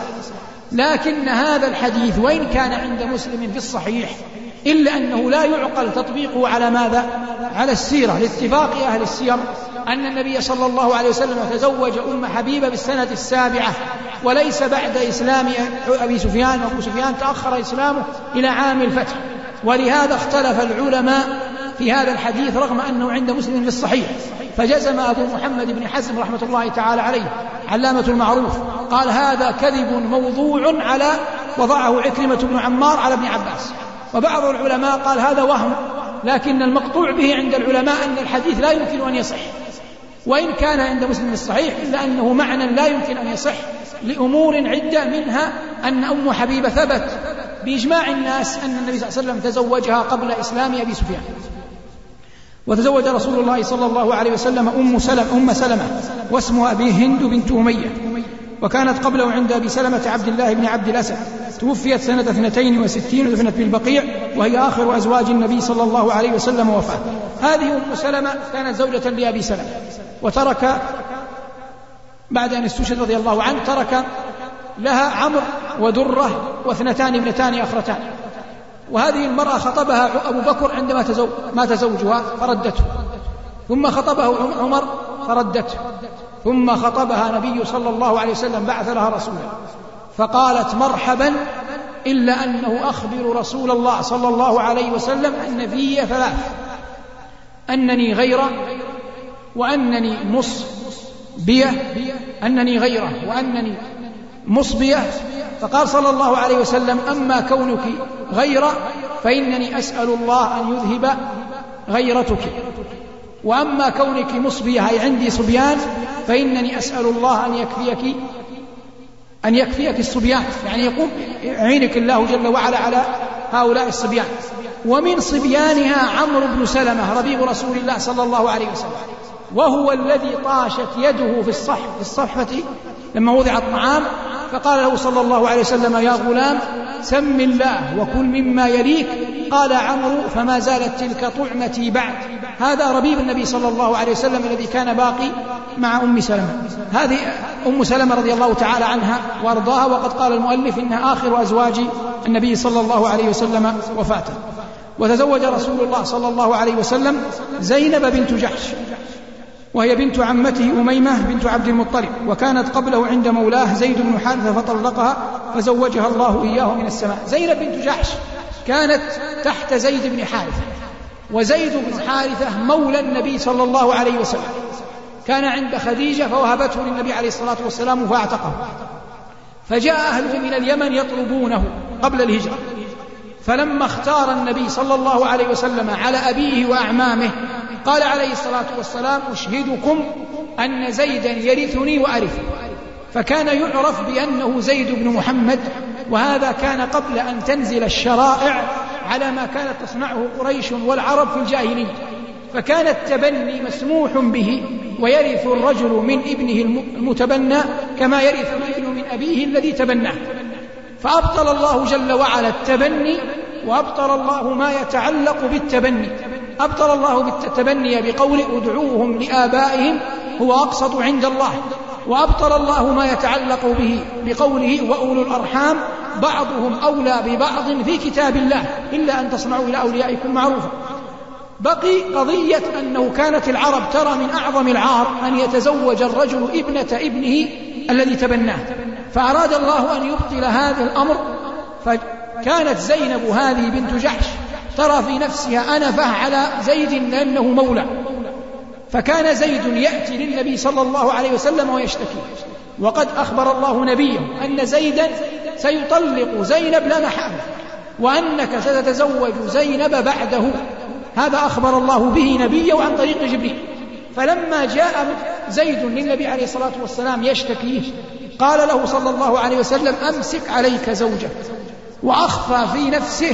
لكن هذا الحديث وإن كان عند مسلم في الصحيح إلا أنه لا يعقل تطبيقه على ماذا؟ على السيرة لاتفاق أهل السير أن النبي صلى الله عليه وسلم تزوج أم حبيبة بالسنة السابعة وليس بعد إسلام أبي سفيان وأبو سفيان تأخر إسلامه إلى عام الفتح ولهذا اختلف العلماء في هذا الحديث رغم أنه عند مسلم في الصحيح فجزم أبو محمد بن حزم رحمة الله تعالى عليه علامة المعروف قال هذا كذب موضوع على وضعه عكرمة بن عمار على ابن عباس وبعض العلماء قال هذا وهم لكن المقطوع به عند العلماء أن الحديث لا يمكن أن يصح وإن كان عند مسلم الصحيح إلا أنه معنى لا يمكن أن يصح لأمور عدة منها أن أم حبيبة ثبت بإجماع الناس أن النبي صلى الله عليه وسلم تزوجها قبل إسلام أبي سفيان وتزوج رسول الله صلى الله عليه وسلم أم سلمة أم سلمة واسمها أبي هند بنت أمية وكانت قبله عند أبي سلمة عبد الله بن عبد الأسد توفيت سنة 62 ودفنت بالبقيع وهي آخر أزواج النبي صلى الله عليه وسلم وفاة هذه أم سلمة كانت زوجة لأبي سلمة وترك بعد أن استشهد رضي الله عنه ترك لها عمرو ودرة واثنتان ابنتان أخرتان وهذه المرأة خطبها أبو بكر عندما تزوج مات زوجها فردته ثم خطبه عمر فردته ثم خطبها نبي صلى الله عليه وسلم بعث لها رسولا فقالت مرحبا إلا أنه أخبر رسول الله صلى الله عليه وسلم أن في ثلاث أنني غيره وأنني مصبية أنني غيره وأنني مصبية فقال صلى الله عليه وسلم أما كونك غيره فإنني أسأل الله أن يذهب غيرتك وأما كونك مصبية أي عندي صبيان فإنني أسأل الله أن يكفيك أن يكفيك الصبيان يعني يقوم يعينك الله جل وعلا على هؤلاء الصبيان ومن صبيانها عمرو بن سلمة ربيب رسول الله صلى الله عليه وسلم وهو الذي طاشت يده في في الصحفة لما وضع الطعام فقال له صلى الله عليه وسلم يا غلام سم الله وكل مما يليك قال عمرو فما زالت تلك طعمتي بعد هذا ربيب النبي صلى الله عليه وسلم الذي كان باقي مع أم سلمة هذه أم سلمة رضي الله تعالى عنها وأرضاها وقد قال المؤلف إنها آخر أزواج النبي صلى الله عليه وسلم وفاته وتزوج رسول الله صلى الله عليه وسلم زينب بنت جحش وهي بنت عمته أميمة بنت عبد المطلب وكانت قبله عند مولاه زيد بن حارثة فطلقها فزوجها الله إياه من السماء زينب بنت جحش كانت تحت زيد بن حارثة وزيد بن حارثة مولى النبي صلى الله عليه وسلم كان عند خديجة فوهبته للنبي عليه الصلاة والسلام فاعتقه فجاء أهله من اليمن يطلبونه قبل الهجرة فلما اختار النبي صلى الله عليه وسلم على أبيه وأعمامه قال عليه الصلاة والسلام أشهدكم أن زيدا يرثني وأرثه فكان يعرف بأنه زيد بن محمد وهذا كان قبل أن تنزل الشرائع على ما كانت تصنعه قريش والعرب في الجاهلية فكان التبني مسموح به ويرث الرجل من ابنه المتبنى كما يرث الابن من أبيه الذي تبناه فأبطل الله جل وعلا التبني وأبطل الله ما يتعلق بالتبني أبطل الله بالتبني بقوله ادعوهم لآبائهم هو أقسط عند الله وأبطل الله ما يتعلق به بقوله وأولو الأرحام بعضهم أولى ببعض في كتاب الله إلا أن تصنعوا إلى أوليائكم معروفا بقي قضية أنه كانت العرب ترى من أعظم العار أن يتزوج الرجل ابنة ابنه الذي تبناه فأراد الله أن يبطل هذا الأمر فكانت زينب هذه بنت جحش ترى في نفسها أنا فعل زيد لأنه مولى فكان زيد يأتي للنبي صلى الله عليه وسلم ويشتكي وقد أخبر الله نبيه أن زيدا سيطلق زينب لا محالة وأنك ستتزوج زينب بعده هذا أخبر الله به نبيه عن طريق جبريل فلما جاء زيد للنبي عليه الصلاة والسلام يشتكي قال له صلى الله عليه وسلم أمسك عليك زوجك وأخفى في نفسه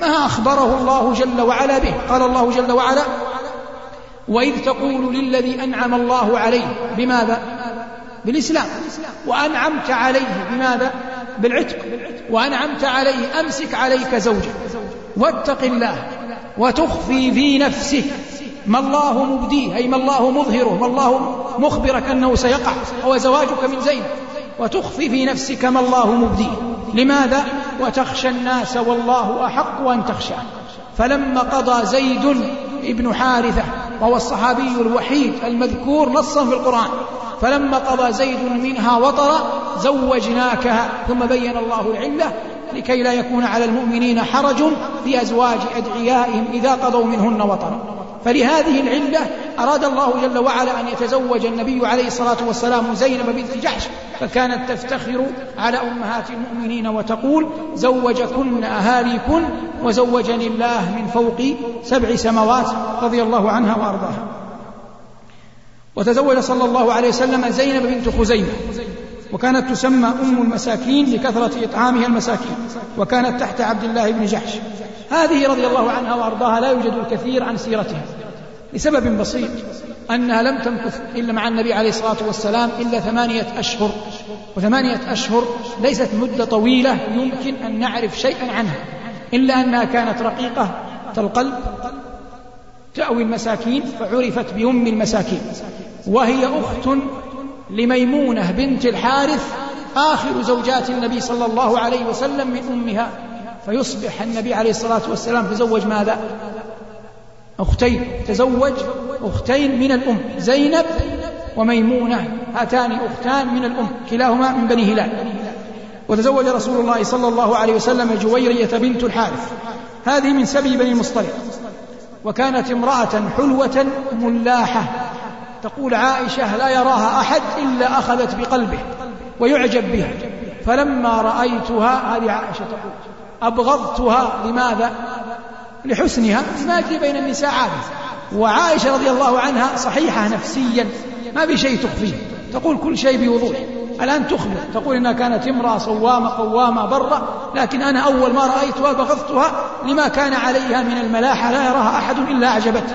ما أخبره الله جل وعلا به قال الله جل وعلا وإذ تقول للذي أنعم الله عليه بماذا بالإسلام وأنعمت عليه بماذا بالعتق وأنعمت عليه أمسك عليك زوجك واتق الله وتخفي في نفسك ما الله مبديه أي ما الله مظهره ما الله مخبرك أنه سيقع هو زواجك من زينب وتخفي في نفسك ما الله مبديه لماذا وتخشى الناس والله أحق أن تخشاه فلما قضى زيد بن حارثة وهو الصحابي الوحيد المذكور نصا في القرآن فلما قضى زيد منها وطرا زوجناكها ثم بين الله العلة لكي لا يكون على المؤمنين حرج في أزواج أدعيائهم إذا قضوا منهن وطرا فلهذه العلة أراد الله جل وعلا أن يتزوج النبي عليه الصلاة والسلام زينب بنت جحش فكانت تفتخر على أمهات المؤمنين وتقول زوجكن أهاليكن وزوجني الله من فوق سبع سماوات رضي الله عنها وأرضاها وتزوج صلى الله عليه وسلم زينب بنت خزيمة وكانت تسمى أم المساكين لكثرة إطعامها المساكين وكانت تحت عبد الله بن جحش هذه رضي الله عنها وأرضاها لا يوجد الكثير عن سيرتها لسبب بسيط أنها لم تمكث إلا مع النبي عليه الصلاة والسلام إلا ثمانية أشهر وثمانية أشهر ليست مدة طويلة يمكن أن نعرف شيئا عنها إلا أنها كانت رقيقة القلب تأوي المساكين فعرفت بأم المساكين وهي أخت لميمونة بنت الحارث آخر زوجات النبي صلى الله عليه وسلم من أمها فيصبح النبي عليه الصلاة والسلام تزوج ماذا أختين تزوج أختين من الأم زينب وميمونة هاتان أختان من الأم كلاهما من بني هلال وتزوج رسول الله صلى الله عليه وسلم جويرية بنت الحارث هذه من سبي بني مصطلق وكانت امرأة حلوة ملاحة تقول عائشة لا يراها أحد إلا أخذت بقلبه ويعجب بها فلما رأيتها هذه عائشة تقول أبغضتها لماذا؟ لحسنها ما في بين النساء عادة وعائشة رضي الله عنها صحيحة نفسيا ما في شيء تخفيه تقول كل شيء بوضوح الآن تخبر تقول إنها كانت امرأة صوامة قوامة برة لكن أنا أول ما رأيتها بغضتها لما كان عليها من الملاحة لا يراها أحد إلا أعجبته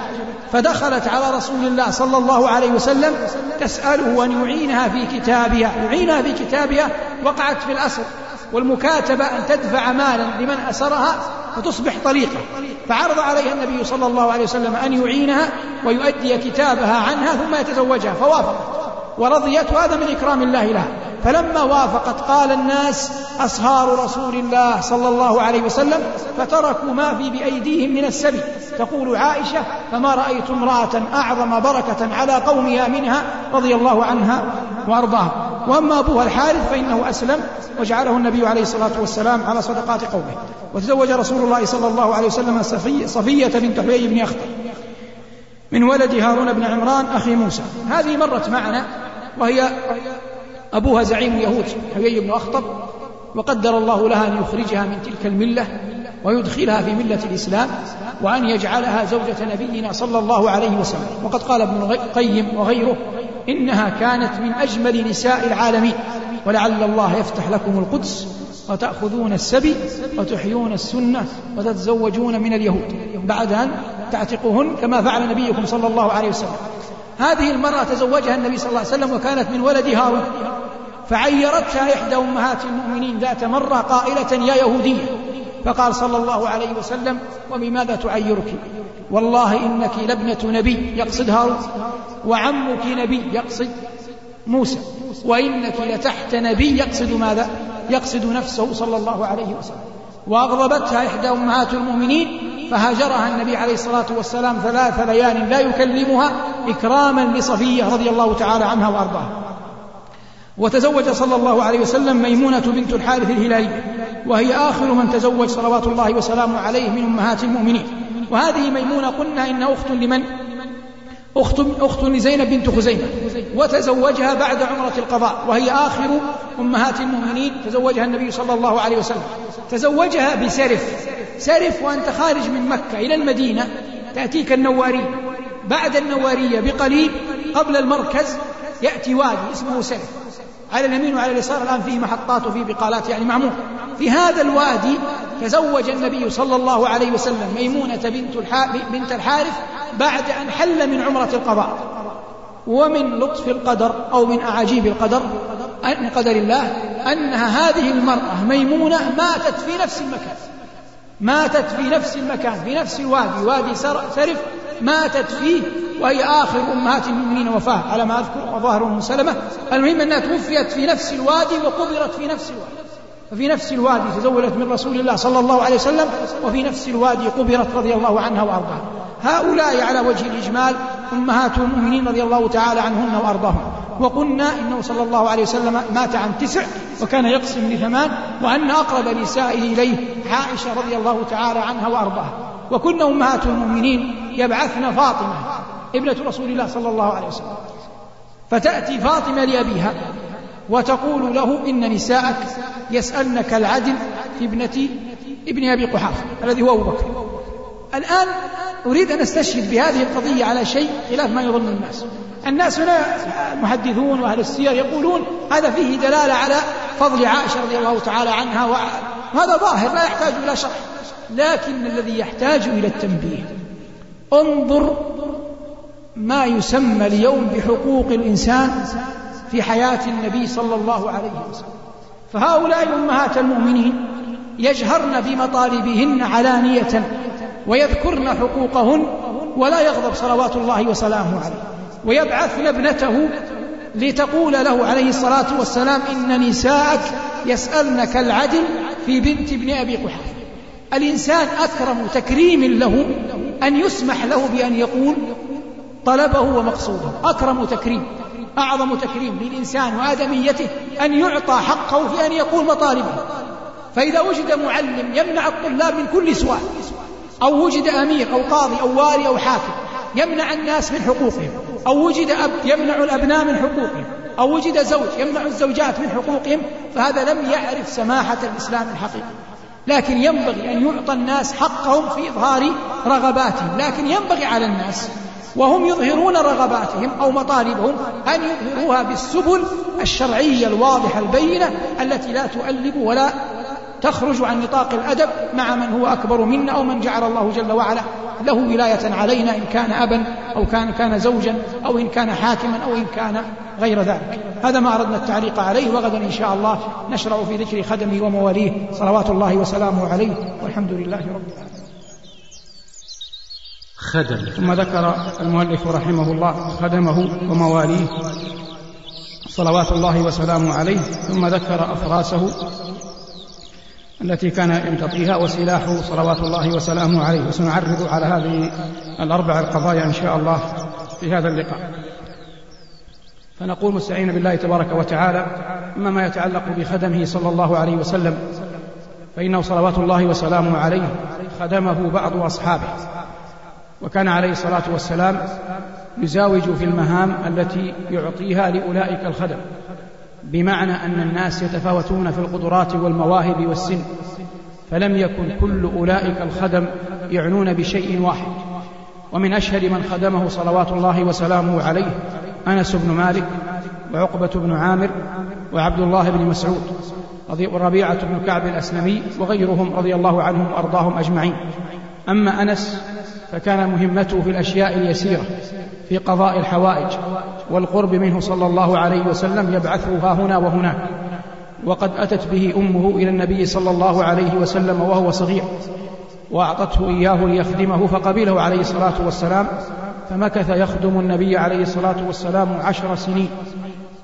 فدخلت على رسول الله صلى الله عليه وسلم تسأله أن يعينها في كتابها يعينها في كتابها وقعت في الأسر والمكاتبة أن تدفع مالا لمن أسرها فتصبح طريقة فعرض عليها النبي صلى الله عليه وسلم أن يعينها ويؤدي كتابها عنها ثم يتزوجها فوافقت ورضيت وهذا من إكرام الله لها فلما وافقت قال الناس أصهار رسول الله صلى الله عليه وسلم فتركوا ما في بأيديهم من السبي تقول عائشة فما رأيت امرأة أعظم بركة على قومها منها رضي الله عنها وأرضاها وأما أبوها الحارث فإنه أسلم وجعله النبي عليه الصلاة والسلام على صدقات قومه وتزوج رسول الله صلى الله عليه وسلم صفية بنت حيي بن أخطر من ولد هارون بن عمران أخي موسى هذه مرت معنا وهي أبوها زعيم يهود حيي بن أخطب وقدر الله لها أن يخرجها من تلك الملة ويدخلها في ملة الإسلام وأن يجعلها زوجة نبينا صلى الله عليه وسلم وقد قال ابن القيم وغيره إنها كانت من أجمل نساء العالمين ولعل الله يفتح لكم القدس وتأخذون السبي وتحيون السنة وتتزوجون من اليهود بعد أن تعتقهن كما فعل نبيكم صلى الله عليه وسلم هذه المرأة تزوجها النبي صلى الله عليه وسلم وكانت من ولد هارون فعيرتها إحدى أمهات المؤمنين ذات مرة قائلة يا يهودية فقال صلى الله عليه وسلم وبماذا تعيرك والله إنك لابنة نبي يقصد هارون وعمك نبي يقصد موسى وإنك لتحت نبي يقصد ماذا يقصد نفسه صلى الله عليه وسلم وأغضبتها إحدى أمهات المؤمنين فهاجرها النبي عليه الصلاة والسلام ثلاث ليال لا يكلمها إكراما لصفية رضي الله تعالى عنها وأرضاها وتزوج صلى الله عليه وسلم ميمونة بنت الحارث الهلالي وهي آخر من تزوج صلوات الله وسلامه عليه من أمهات المؤمنين وهذه ميمونة قلنا إن أخت لمن؟ أخت, أخت لزينب بنت خزيمة وتزوجها بعد عمرة القضاء وهي آخر أمهات المؤمنين تزوجها النبي صلى الله عليه وسلم تزوجها بسرف سرف وأنت خارج من مكة إلى المدينة تأتيك النوارية بعد النوارية بقليل قبل المركز يأتي وادي اسمه سرف على اليمين وعلى اليسار الآن فيه محطات وفيه بقالات يعني معمور في هذا الوادي تزوج النبي صلى الله عليه وسلم ميمونة بنت بنت الحارث بعد أن حل من عمرة القضاء ومن لطف القدر أو من أعاجيب القدر من قدر الله أنها هذه المرأة ميمونة ماتت في نفس المكان ماتت في نفس المكان في نفس الوادي وادي سرف ماتت فيه وهي آخر أمهات المؤمنين وفاة على ما أذكر وظاهر أم سلمة المهم أنها توفيت في نفس الوادي وقبرت في نفس الوادي ففي نفس الوادي تزوجت من رسول الله صلى الله عليه وسلم وفي نفس الوادي قبرت رضي الله عنها وأرضاها هؤلاء على وجه الإجمال أمهات المؤمنين رضي الله تعالى عنهن وأرضاهن وقلنا إنه صلى الله عليه وسلم مات عن تسع وكان يقسم لثمان وأن أقرب نسائه إليه عائشة رضي الله تعالى عنها وأرضاها وكن أمهات المؤمنين يبعثن فاطمة ابنة رسول الله صلى الله عليه وسلم فتأتي فاطمة لأبيها وتقول له إن نساءك يسألنك العدل في ابنة ابن أبي قحافة الذي هو أبو بكر الآن أريد أن أستشهد بهذه القضية على شيء خلاف ما يظن الناس الناس هنا المحدثون وأهل السير يقولون هذا فيه دلالة على فضل عائشة رضي الله تعالى عنها وهذا ظاهر لا يحتاج إلى شرح لكن الذي يحتاج إلى التنبيه انظر ما يسمى اليوم بحقوق الإنسان في حياة النبي صلى الله عليه وسلم فهؤلاء أمهات المؤمنين يجهرن بمطالبهن علانية ويذكرن حقوقهن ولا يغضب صلوات الله وسلامه عليه ويبعثن ابنته لتقول له عليه الصلاة والسلام إن نساءك يسألنك العدل في بنت ابن أبي قحافة الإنسان أكرم تكريم له أن يسمح له بأن يقول طلبه ومقصوده أكرم تكريم أعظم تكريم للإنسان وآدميته أن يعطى حقه في أن يقول مطالبه فإذا وجد معلم يمنع الطلاب من كل سؤال أو وجد أمير أو قاضي أو والي أو حاكم يمنع الناس من حقوقهم أو وجد أب يمنع الأبناء من حقوقهم أو وجد زوج يمنع الزوجات من حقوقهم فهذا لم يعرف سماحة الإسلام الحقيقي لكن ينبغي أن يعطى الناس حقهم في إظهار رغباتهم لكن ينبغي على الناس وهم يظهرون رغباتهم أو مطالبهم أن يظهروها بالسبل الشرعية الواضحة البينة التي لا تؤلب ولا تخرج عن نطاق الأدب مع من هو أكبر منا أو من جعل الله جل وعلا له ولاية علينا إن كان أبا أو كان كان زوجا أو إن كان حاكما أو إن كان غير ذلك هذا ما أردنا التعليق عليه وغدا إن شاء الله نشرع في ذكر خدمه ومواليه صلوات الله وسلامه عليه والحمد لله رب العالمين خدم ثم ذكر المؤلف رحمه الله خدمه ومواليه صلوات الله وسلامه عليه ثم ذكر أفراسه التي كان يمتطيها وسلاح صلوات الله وسلامه عليه وسنعرض على هذه الأربع القضايا إن شاء الله في هذا اللقاء فنقول مستعين بالله تبارك وتعالى أما ما يتعلق بخدمه صلى الله عليه وسلم فإنه صلوات الله وسلامه عليه خدمه بعض أصحابه وكان عليه الصلاة والسلام يزاوج في المهام التي يعطيها لأولئك الخدم بمعنى أن الناس يتفاوتون في القدرات والمواهب والسن فلم يكن كل أولئك الخدم يعنون بشيء واحد ومن أشهر من خدمه صلوات الله وسلامه عليه أنس بن مالك وعقبة بن عامر وعبد الله بن مسعود وربيعة بن كعب الأسلمي وغيرهم رضي الله عنهم وأرضاهم أجمعين أما أنس فكان مهمته في الأشياء اليسيرة في قضاء الحوائج والقرب منه صلى الله عليه وسلم يبعثه ها هنا وهناك وقد أتت به أمه إلى النبي صلى الله عليه وسلم وهو صغير وأعطته إياه ليخدمه فقبله عليه الصلاة والسلام فمكث يخدم النبي عليه الصلاة والسلام عشر سنين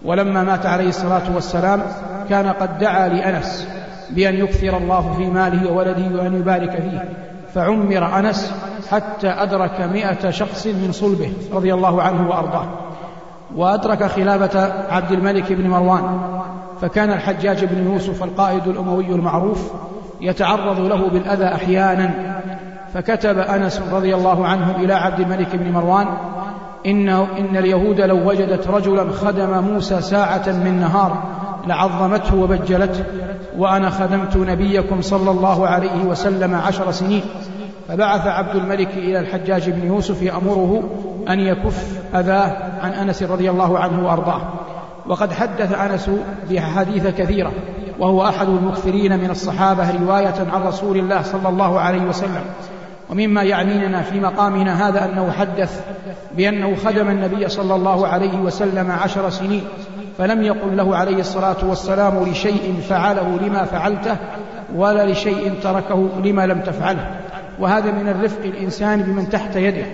ولما مات عليه الصلاة والسلام كان قد دعا لأنس بأن يكثر الله في ماله وولده وأن يبارك فيه فعمر أنس حتى أدرك مئة شخص من صلبه رضي الله عنه وأرضاه وأدرك خلافة عبد الملك بن مروان فكان الحجاج بن يوسف القائد الأموي المعروف يتعرض له بالأذى أحيانا فكتب أنس رضي الله عنه إلى عبد الملك بن مروان إنه إن اليهود لو وجدت رجلا خدم موسى ساعة من نهار لعظمته وبجلته وأنا خدمت نبيكم صلى الله عليه وسلم عشر سنين فبعث عبد الملك إلى الحجاج بن يوسف يأمره أن يكف أذاه عن أنس رضي الله عنه وأرضاه وقد حدث أنس بأحاديث كثيرة وهو أحد المكثرين من الصحابة رواية عن رسول الله صلى الله عليه وسلم ومما يعنينا في مقامنا هذا أنه حدث بأنه خدم النبي صلى الله عليه وسلم عشر سنين فلم يقل له عليه الصلاة والسلام لشيء فعله لما فعلته ولا لشيء تركه لما لم تفعله وهذا من الرفق الإنسان بمن تحت يده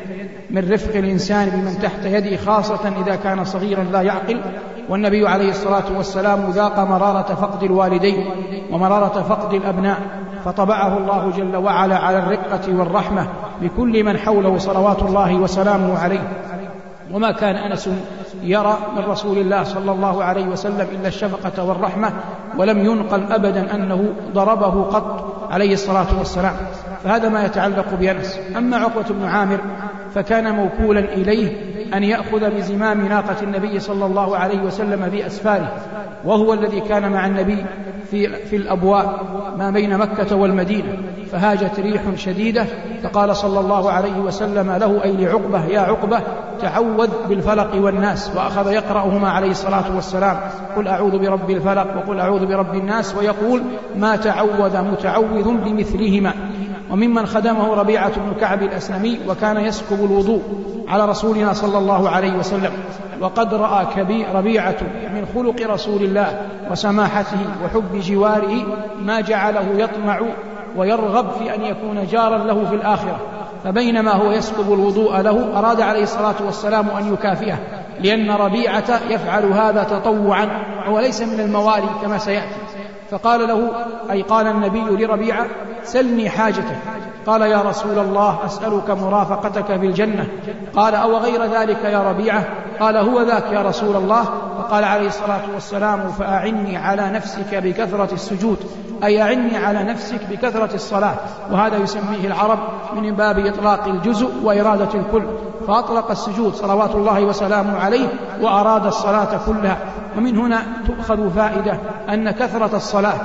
من رفق الإنسان بمن تحت يده خاصة إذا كان صغيرا لا يعقل والنبي عليه الصلاة والسلام ذاق مرارة فقد الوالدين ومرارة فقد الأبناء فطبعه الله جل وعلا على الرقة والرحمة بكل من حوله صلوات الله وسلامه عليه وما كان انس يرى من رسول الله صلى الله عليه وسلم الا الشفقه والرحمه ولم ينقل ابدا انه ضربه قط عليه الصلاه والسلام فهذا ما يتعلق بأنس أما عقبة بن عامر فكان موكولا إليه أن يأخذ بزمام ناقة النبي صلى الله عليه وسلم بأسفاره وهو الذي كان مع النبي في, في الأبواب ما بين مكة والمدينة فهاجت ريح شديدة فقال صلى الله عليه وسلم له أي لعقبة يا عقبة تعوذ بالفلق والناس وأخذ يقرأهما عليه الصلاة والسلام قل أعوذ برب الفلق وقل أعوذ برب الناس ويقول ما تعوذ متعوذ بمثلهما وممن خدمه ربيعة بن كعب الأسلمي وكان يسكب الوضوء على رسولنا صلى الله عليه وسلم وقد رأى كبير ربيعة من خلق رسول الله وسماحته وحب جواره ما جعله يطمع ويرغب في أن يكون جارا له في الآخرة فبينما هو يسكب الوضوء له أراد عليه الصلاة والسلام أن يكافئه لأن ربيعة يفعل هذا تطوعا وليس ليس من الموالي كما سيأتي فقال له أي قال النبي لربيعة سلني حاجتك قال يا رسول الله أسألك مرافقتك في الجنة قال أو غير ذلك يا ربيعة قال هو ذاك يا رسول الله فقال عليه الصلاة والسلام فأعني على نفسك بكثرة السجود أي أعني على نفسك بكثرة الصلاة وهذا يسميه العرب من باب إطلاق الجزء وإرادة الكل فأطلق السجود صلوات الله وسلامه عليه وأراد الصلاة كلها ومن هنا تؤخذ فائدة أن كثرة الصلاة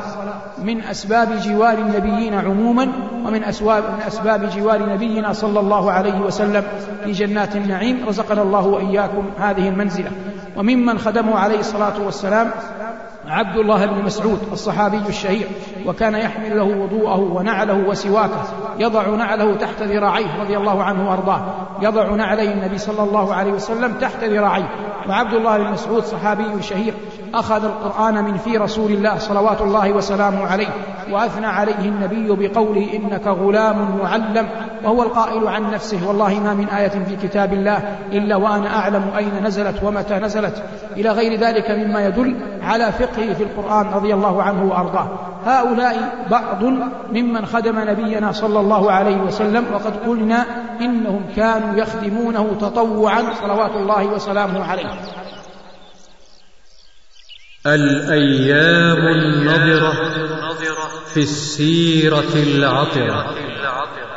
من أسباب جوار النبيين عموما ومن أسباب, من أسباب جوار نبينا صلى الله عليه وسلم في جنات النعيم رزقنا الله وإياكم هذه المنزلة وممن خدموا عليه الصلاة والسلام عبد الله بن مسعود الصحابي الشهير وكان يحمل له وضوءه ونعله وسواكه يضع نعله تحت ذراعيه رضي الله عنه وارضاه يضع نعلي النبي صلى الله عليه وسلم تحت ذراعيه وعبد الله بن مسعود صحابي شهير أخذ القرآن من في رسول الله صلوات الله وسلامه عليه وأثنى عليه النبي بقوله إنك غلام معلم وهو القائل عن نفسه والله ما من آية في كتاب الله إلا وأنا أعلم أين نزلت ومتى نزلت إلى غير ذلك مما يدل على فقه حقه في القرآن رضي الله عنه وأرضاه هؤلاء بعض ممن خدم نبينا صلى الله عليه وسلم وقد قلنا إنهم كانوا يخدمونه تطوعا صلوات الله وسلامه عليه
الأيام النضرة في السيرة العطرة